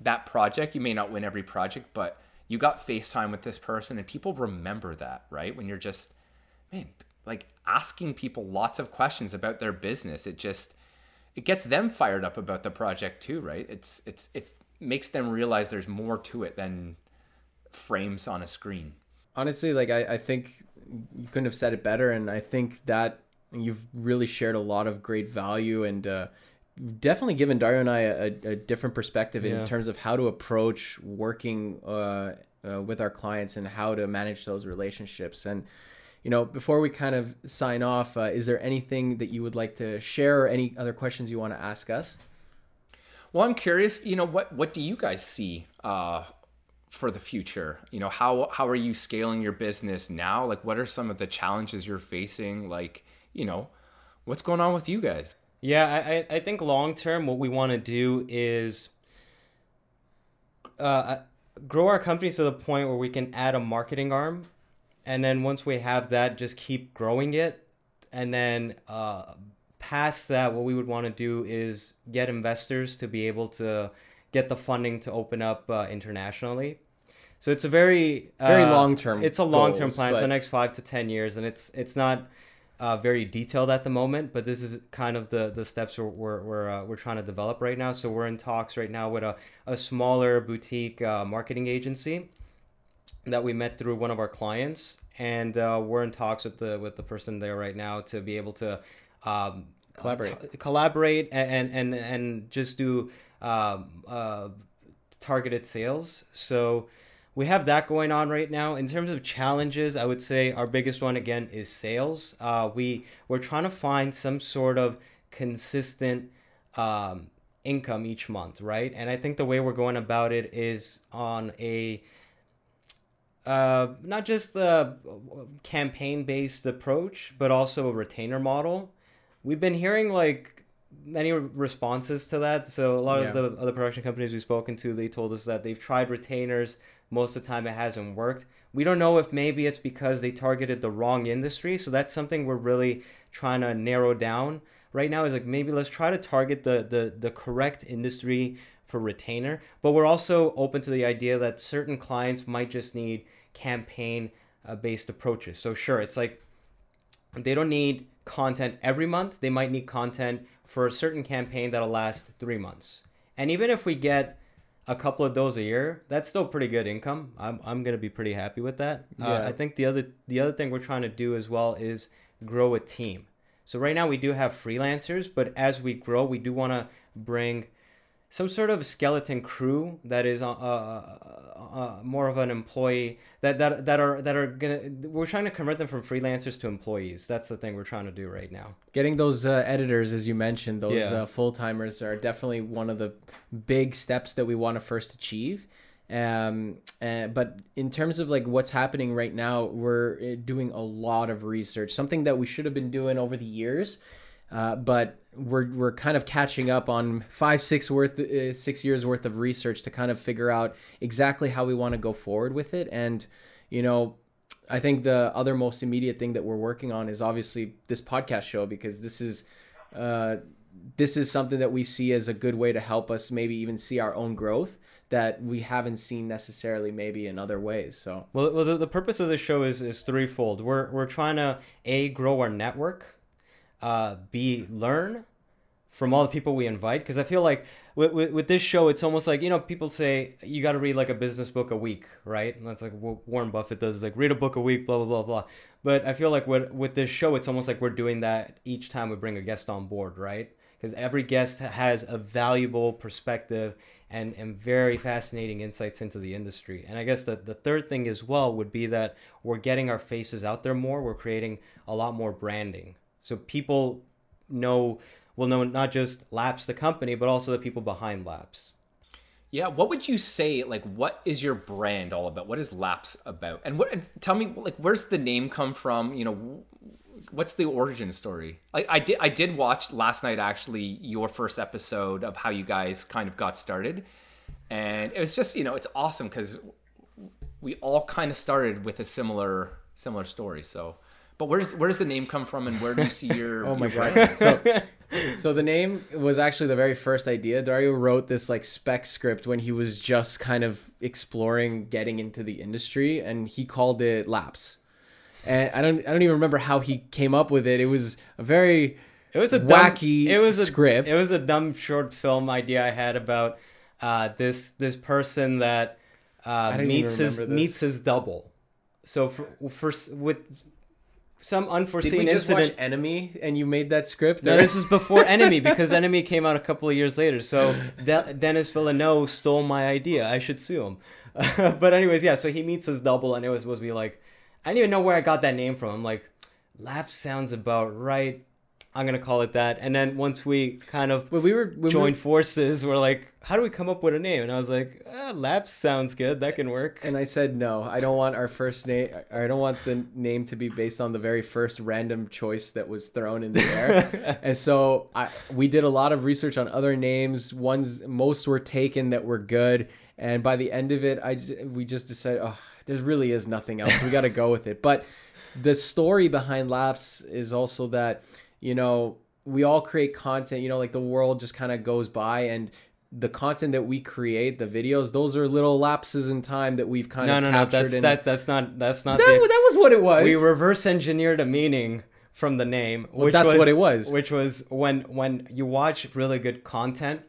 that project. You may not win every project, but you got FaceTime with this person and people remember that, right? When you're just, man, like asking people lots of questions about their business. It just it gets them fired up about the project too, right? It's it's it makes them realize there's more to it than frames on a screen. Honestly like I, I think you couldn't have said it better and i think that you've really shared a lot of great value and uh, definitely given dario and i a, a different perspective Yeah. in terms of how to approach working uh, uh, with our clients and how to manage those relationships and you know before we kind of sign off uh, is there anything that you would like to share or any other questions you want to ask us Well, I'm curious, you know, what what do you guys see uh, for the future? You know, how how are you scaling your business now? Like, what are some of the challenges you're facing? Like, you know, what's going on with you guys? Yeah, I, I- think long term, what we want to do is uh, grow our company to the point where we can add a marketing arm. And then once we have that, just keep growing it. And then uh, past that, what we would want to do is get investors to be able to get the funding to open up uh, internationally. So it's a very Very uh, long-term It's a long term plan. It's the next five to ten years, and it's it's not uh, very detailed at the moment, but this is kind of the the steps we're we're we're, uh, we're trying to develop right now. So we're in talks right now with a, a smaller boutique uh, marketing agency that we met through one of our clients, and uh, we're in talks with the with the person there right now to be able to um, Collaborate. uh, t- collaborate, and and and just do um, uh, targeted sales. So we have that going on right now. In terms of challenges, I would say our biggest one again is sales. Uh, we we're trying to find some sort of consistent um, income each month, right? And I think the way we're going about it is on a uh, not just the campaign based approach, but also a retainer model. We've been hearing like many responses to that. So a lot Yeah. of the other production companies we've spoken to, they told us that they've tried retainers. Most of the time, it hasn't worked. We don't know if maybe it's because they targeted the wrong industry. So that's something we're really trying to narrow down right now. Is like maybe let's try to target the the the correct industry for retainer. But we're also open to the idea that certain clients might just need campaign uh, based approaches. So sure, it's like they don't need content every month. They might need content for a certain campaign that'll last three months. And even if we get a couple of those a year, that's still pretty good income. I'm, I'm gonna be pretty happy with that. Uh, Yeah. I think the other the other thing we're trying to do as well is grow a team. So right now we do have freelancers, but as we grow, we do want to bring some sort of skeleton crew that is uh, uh, uh, more of an employee that, that that are that are gonna we're trying to convert them from freelancers to employees that's the thing we're trying to do right now Getting those uh, editors, as you mentioned, those Yeah. uh, full timers are definitely one of the big steps that we want to first achieve. Um, uh, but in terms of like what's happening right now, we're uh, doing a lot of research, something that we should have been doing over the years. Uh, but we're we're kind of catching up on five six worth uh, six years worth of research to kind of figure out exactly how we want to go forward with it and you know I think the other most immediate thing that we're working on is obviously this podcast show because this is uh, this is something that we see as a good way to help us maybe even see our own growth that we haven't seen necessarily maybe in other ways. So well, well the, the purpose of this show is is threefold we're we're trying to a grow our network uh b learn from all the people we invite because i feel like with, with, with this show it's almost like you know people say you got to read like a business book a week right and that's like what warren buffett does is like read a book a week blah blah blah blah but i feel like with, with this show it's almost like we're doing that each time we bring a guest on board right because every guest has a valuable perspective and, and very fascinating insights into the industry. And I guess the, the third thing as well would be that we're getting our faces out there more. We're creating a lot more branding. So people know will know not just Laps the company, but also the people behind Laps. Yeah, what would you say? Like, what is your brand all about? What is Laps about? And what? And tell me, like, where's the name come from? You know, what's the origin story? Like, I did, I did watch last night actually your first episode of how you guys kind of got started, and it was just, you know, it's awesome because we all kind of started with a similar, similar story. So, but where's where does the name come from, and where do you see your? Oh my your god. So, so the name was actually the very first idea. Dario wrote this like spec script when he was just kind of exploring getting into the industry, and he called it Laps. And I don't, I don't even remember how he came up with it. It was a very It was a wacky Dumb, it was a script. It was a dumb short film idea I had about uh, this this person that uh, meets his this. meets his double. So for, for with some Did unforeseen we just incident. watch Enemy and you made that script? No, or- this was before Enemy because Enemy came out a couple of years later. So De- Denis Villeneuve stole my idea. I should sue him. but anyways, yeah. So he meets his double, and it was supposed to be like, I didn't even know where I got that name from. I'm like, Lap sounds about right. I'm gonna call it that. And then once we kind of But we were when we joined were- forces, we're like, how do we come up with a name? And I was like, ah, Lap sounds good. That can work. And I said no. I don't want our first name. I don't want the name to be based on the very first random choice that was thrown in the air. and so I we did a lot of research on other names. Ones most were taken that were good. And by the end of it, I we just decided, oh, there really is nothing else. We got to go with it. But the story behind Laps is also that you know we all create content. You know, like the world just kind of goes by and. The content that we create, the videos, those are little lapses in time that we've kind no, of no, no. no, That's that. That's not. That's not. that, the, that was what it was. we reverse engineered a meaning from the name which that's was, what it was. which was when when you watch really good content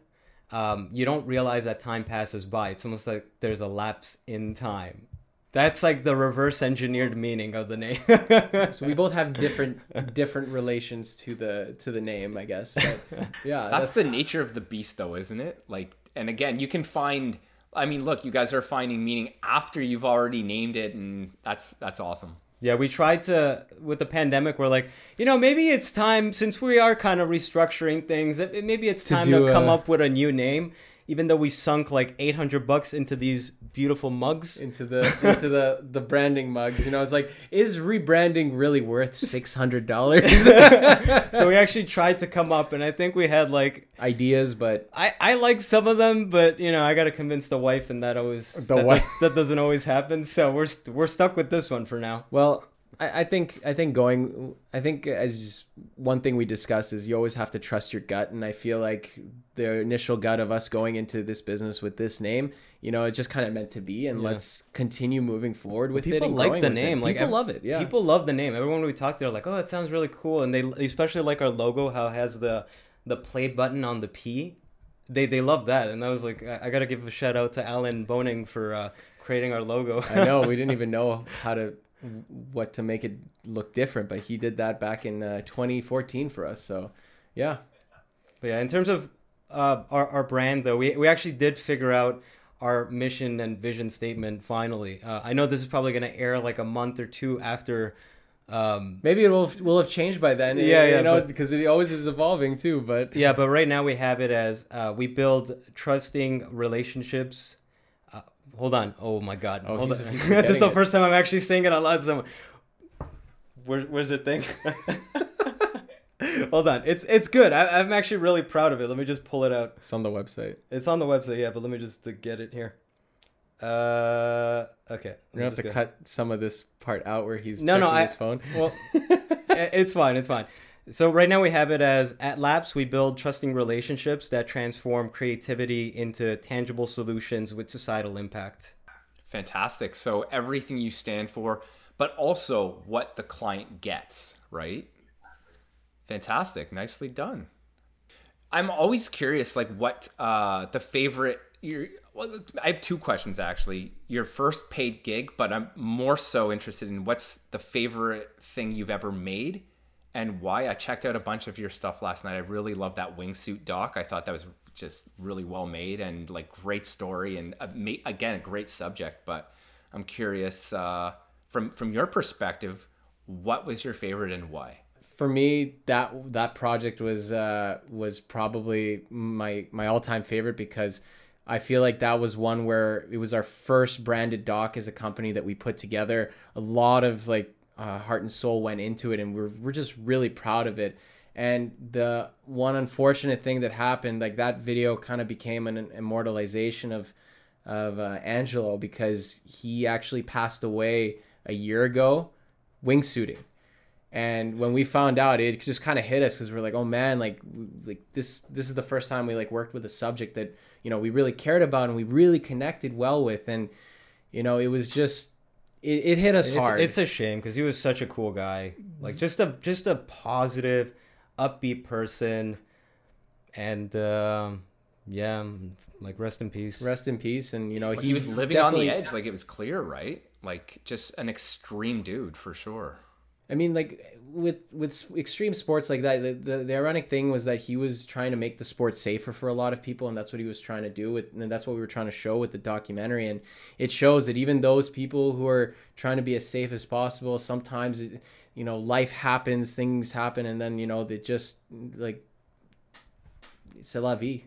um, you don't realize that time passes by it's almost like there's a lapse in time that's like the reverse engineered meaning of the name. So we both have different different relations to the to the name, I guess. But yeah, that's the nature of the beast though isn't it? Like and again you can find i mean look you guys are finding meaning after you've already named it and that's that's awesome. Yeah we tried to with the pandemic we're like you know maybe it's time since we are kind of restructuring things maybe it's time to, do come a- up with a new name even though we sunk like 800 bucks into these beautiful mugs. into the into the the branding mugs. You know, it's like, is rebranding really worth six hundred dollars? so we actually tried to come up, and I think we had like Ideas, but I I like some of them, but you know I got to convince the wife, and that always The that, wife. that doesn't always happen. So we're st- we're stuck with this one for now. well, I, I think I think going. I think as one thing we discussed is you always have to trust your gut, and I feel like the initial gut of us going into this business with this name, you know, it's just kind of meant to be, and Yeah. let's continue moving forward with it. People like the it. name. Like people ev- love it. Yeah, People love the name. Everyone we talked to are like, "Oh, it sounds really cool," and they especially like our logo, how it has the the play button on the P. They they love that, and I was like, I, I got to give a shout out to Alan Boning for uh, creating our logo. I know we didn't even know how to what to make it look different, but he did that back in uh, 2014 for us. So, yeah, But yeah, in terms of uh, our, our brand, though, we, we actually did figure out our mission and vision statement finally. Uh, I know this is probably going to air like a month or two after. Um, maybe it will will have changed by then. Yeah, you yeah, know, because it always is evolving too. But yeah, but right now we have it as uh, we build trusting relationships. Hold on. Oh my God. Oh, hold on. this is the it. first time I'm actually saying it out loud. to Someone. Where, where's the thing? hold on. It's it's good. I, I'm actually really proud of it. Let me just pull it out. it's on the website. It's on the website, yeah, but let me just get it here. Uh, okay. We're gonna have to Just cut some of this part out where he's No, no, I- his phone. Well, it's fine. It's fine. So right now we have it as at Laps we build trusting relationships that transform creativity into tangible solutions with societal impact. Fantastic. So everything you stand for, but also what the client gets, right? Fantastic. Nicely done. I'm always curious, like what uh, the favorite. Your, well, I have two questions actually. Your first paid gig, but I'm more so interested in what's the favorite thing you've ever made and why. I checked out a bunch of your stuff last night. I really love that wingsuit doc. I thought that was just really well made and like great story and uh, again a great subject. But I'm curious uh, from from your perspective, what was your favorite and why? for me that that project was uh was probably my my all-time favorite because I feel like that was one where it was our first branded doc as a company that we put together. A lot of like uh, heart and soul went into it, and we're we're just really proud of it. And the one unfortunate thing that happened, like that video, kind of became an immortalization of of uh, Angelo because he actually passed away a year ago wingsuiting. And when we found out, it just kind of hit us because we're like, oh man, like like this this is the first time we like worked with a subject that you know we really cared about and we really connected well with, and you know it was just it, it hit us It's, hard. it's a shame because he was such a cool guy, like just a just a positive, upbeat person, and um, yeah, like rest in peace. Rest in peace, and you know Like, he was living on the edge, like it was clear, right? Like just an extreme dude for sure. I mean, like with with extreme sports like that, the, the, the ironic thing was that he was trying to make the sport safer for a lot of people, and that's what he was trying to do with, and that's what we were trying to show with the documentary. And it shows that even those people who are trying to be as safe as possible, sometimes it, you know life happens, things happen, and then you know they just like c'est la vie.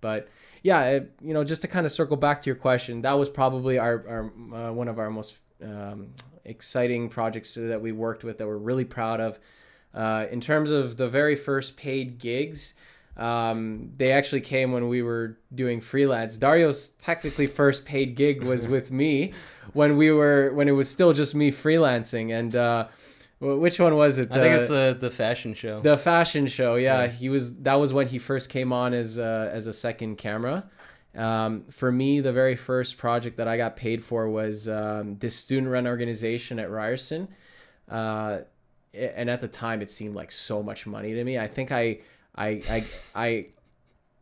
But yeah, it, you know, just to kind of circle back to your question, that was probably our, our uh, one of our most um, exciting projects that we worked with that we're really proud of. Uh, in terms of the very first paid gigs, um, they actually came when we were doing freelance. Dario's technically first paid gig was with me when we were when it was still just me freelancing. And uh, which one was it? I think The- it's the the fashion show. the fashion show, yeah, Yeah. he was. That was when he first came on as a, as a second camera. Um, for me, the very first project that I got paid for was um, this student-run organization at Ryerson, uh, and at the time it seemed like so much money to me. I think I, I, I, I,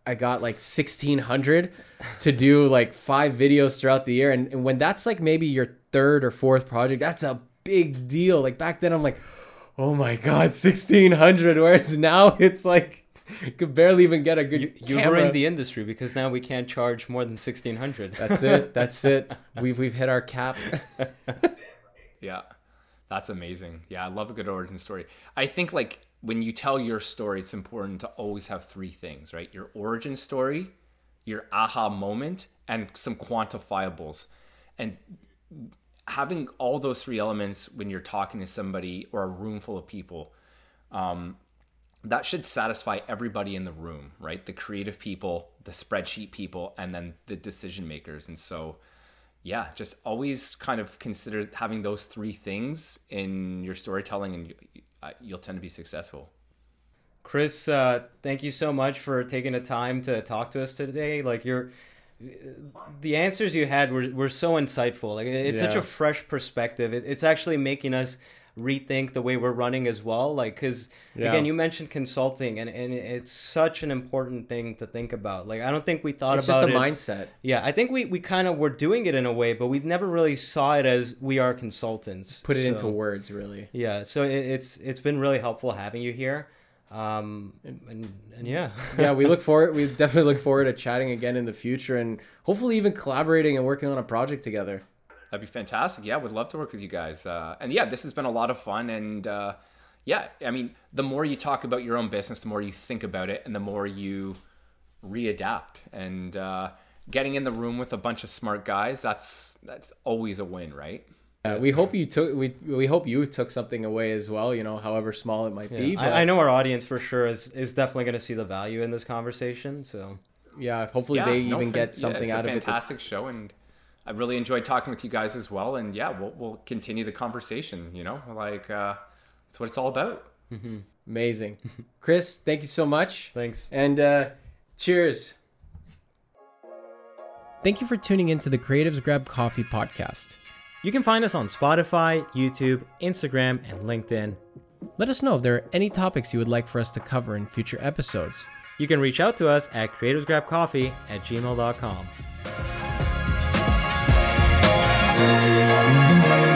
I got like sixteen hundred to do like five videos throughout the year, and, and when that's like maybe your third or fourth project, that's a big deal. Like back then, I'm like, oh my god, sixteen hundred. Whereas now it's like could barely even get a good. you, you camera. ruined the industry because now we can't charge more than sixteen hundred. That's it. That's it. We've we've hit our cap. Yeah. That's amazing. Yeah, I love a good origin story. I think like when you tell your story, it's important to always have three things, right? Your origin story, your aha moment, and some quantifiables. And having all those three elements when you're talking to somebody or a room full of people, um, that should satisfy everybody in the room, right? The creative people, the spreadsheet people, and then the decision makers. And so, yeah, just always kind of consider having those three things in your storytelling, and uh, you'll tend to be successful. Chris, uh, thank you so much for taking the time to talk to us today. Like you're, the answers you had were, were so insightful. Like it's yeah. such a fresh perspective. It, it's actually making us rethink the way we're running as well. Like, because yeah. again, you mentioned consulting, and, and it's such an important thing to think about. Like, I don't think we thought it's about just a mindset. Yeah, I think we, we kind of were doing it in a way, but we never really saw it as we are consultants. Put it so, into words, really. Yeah, so it, it's it's been really helpful having you here um and, and, and, yeah yeah we look forward we definitely look forward to chatting again in the future and hopefully even collaborating and working on a project together that'd be fantastic yeah would love to work with you guys uh, and yeah this has been a lot of fun and uh, yeah i mean the more you talk about your own business the more you think about it and the more you readapt and uh, getting in the room with a bunch of smart guys that's that's always a win right uh, we hope you took we we hope you took something away as well. You know, however small it might yeah. be. I, I, know our audience for sure is is definitely going to see the value in this conversation. So yeah, hopefully yeah, they no, even get something yeah, out of it. It's a fantastic show, and I really enjoyed talking with you guys as well. And yeah, we'll we'll continue the conversation. You know, like uh, that's what it's all about. Mm-hmm. Amazing, Chris. Thank you so much. Thanks, and uh, cheers. Thank you for tuning in to the Creatives Grab Coffee podcast. You can find us on Spotify, YouTube, Instagram, and LinkedIn. Let us know if there are any topics you would like for us to cover in future episodes. You can reach out to us at creativesgrabcoffee at gmail.com. Música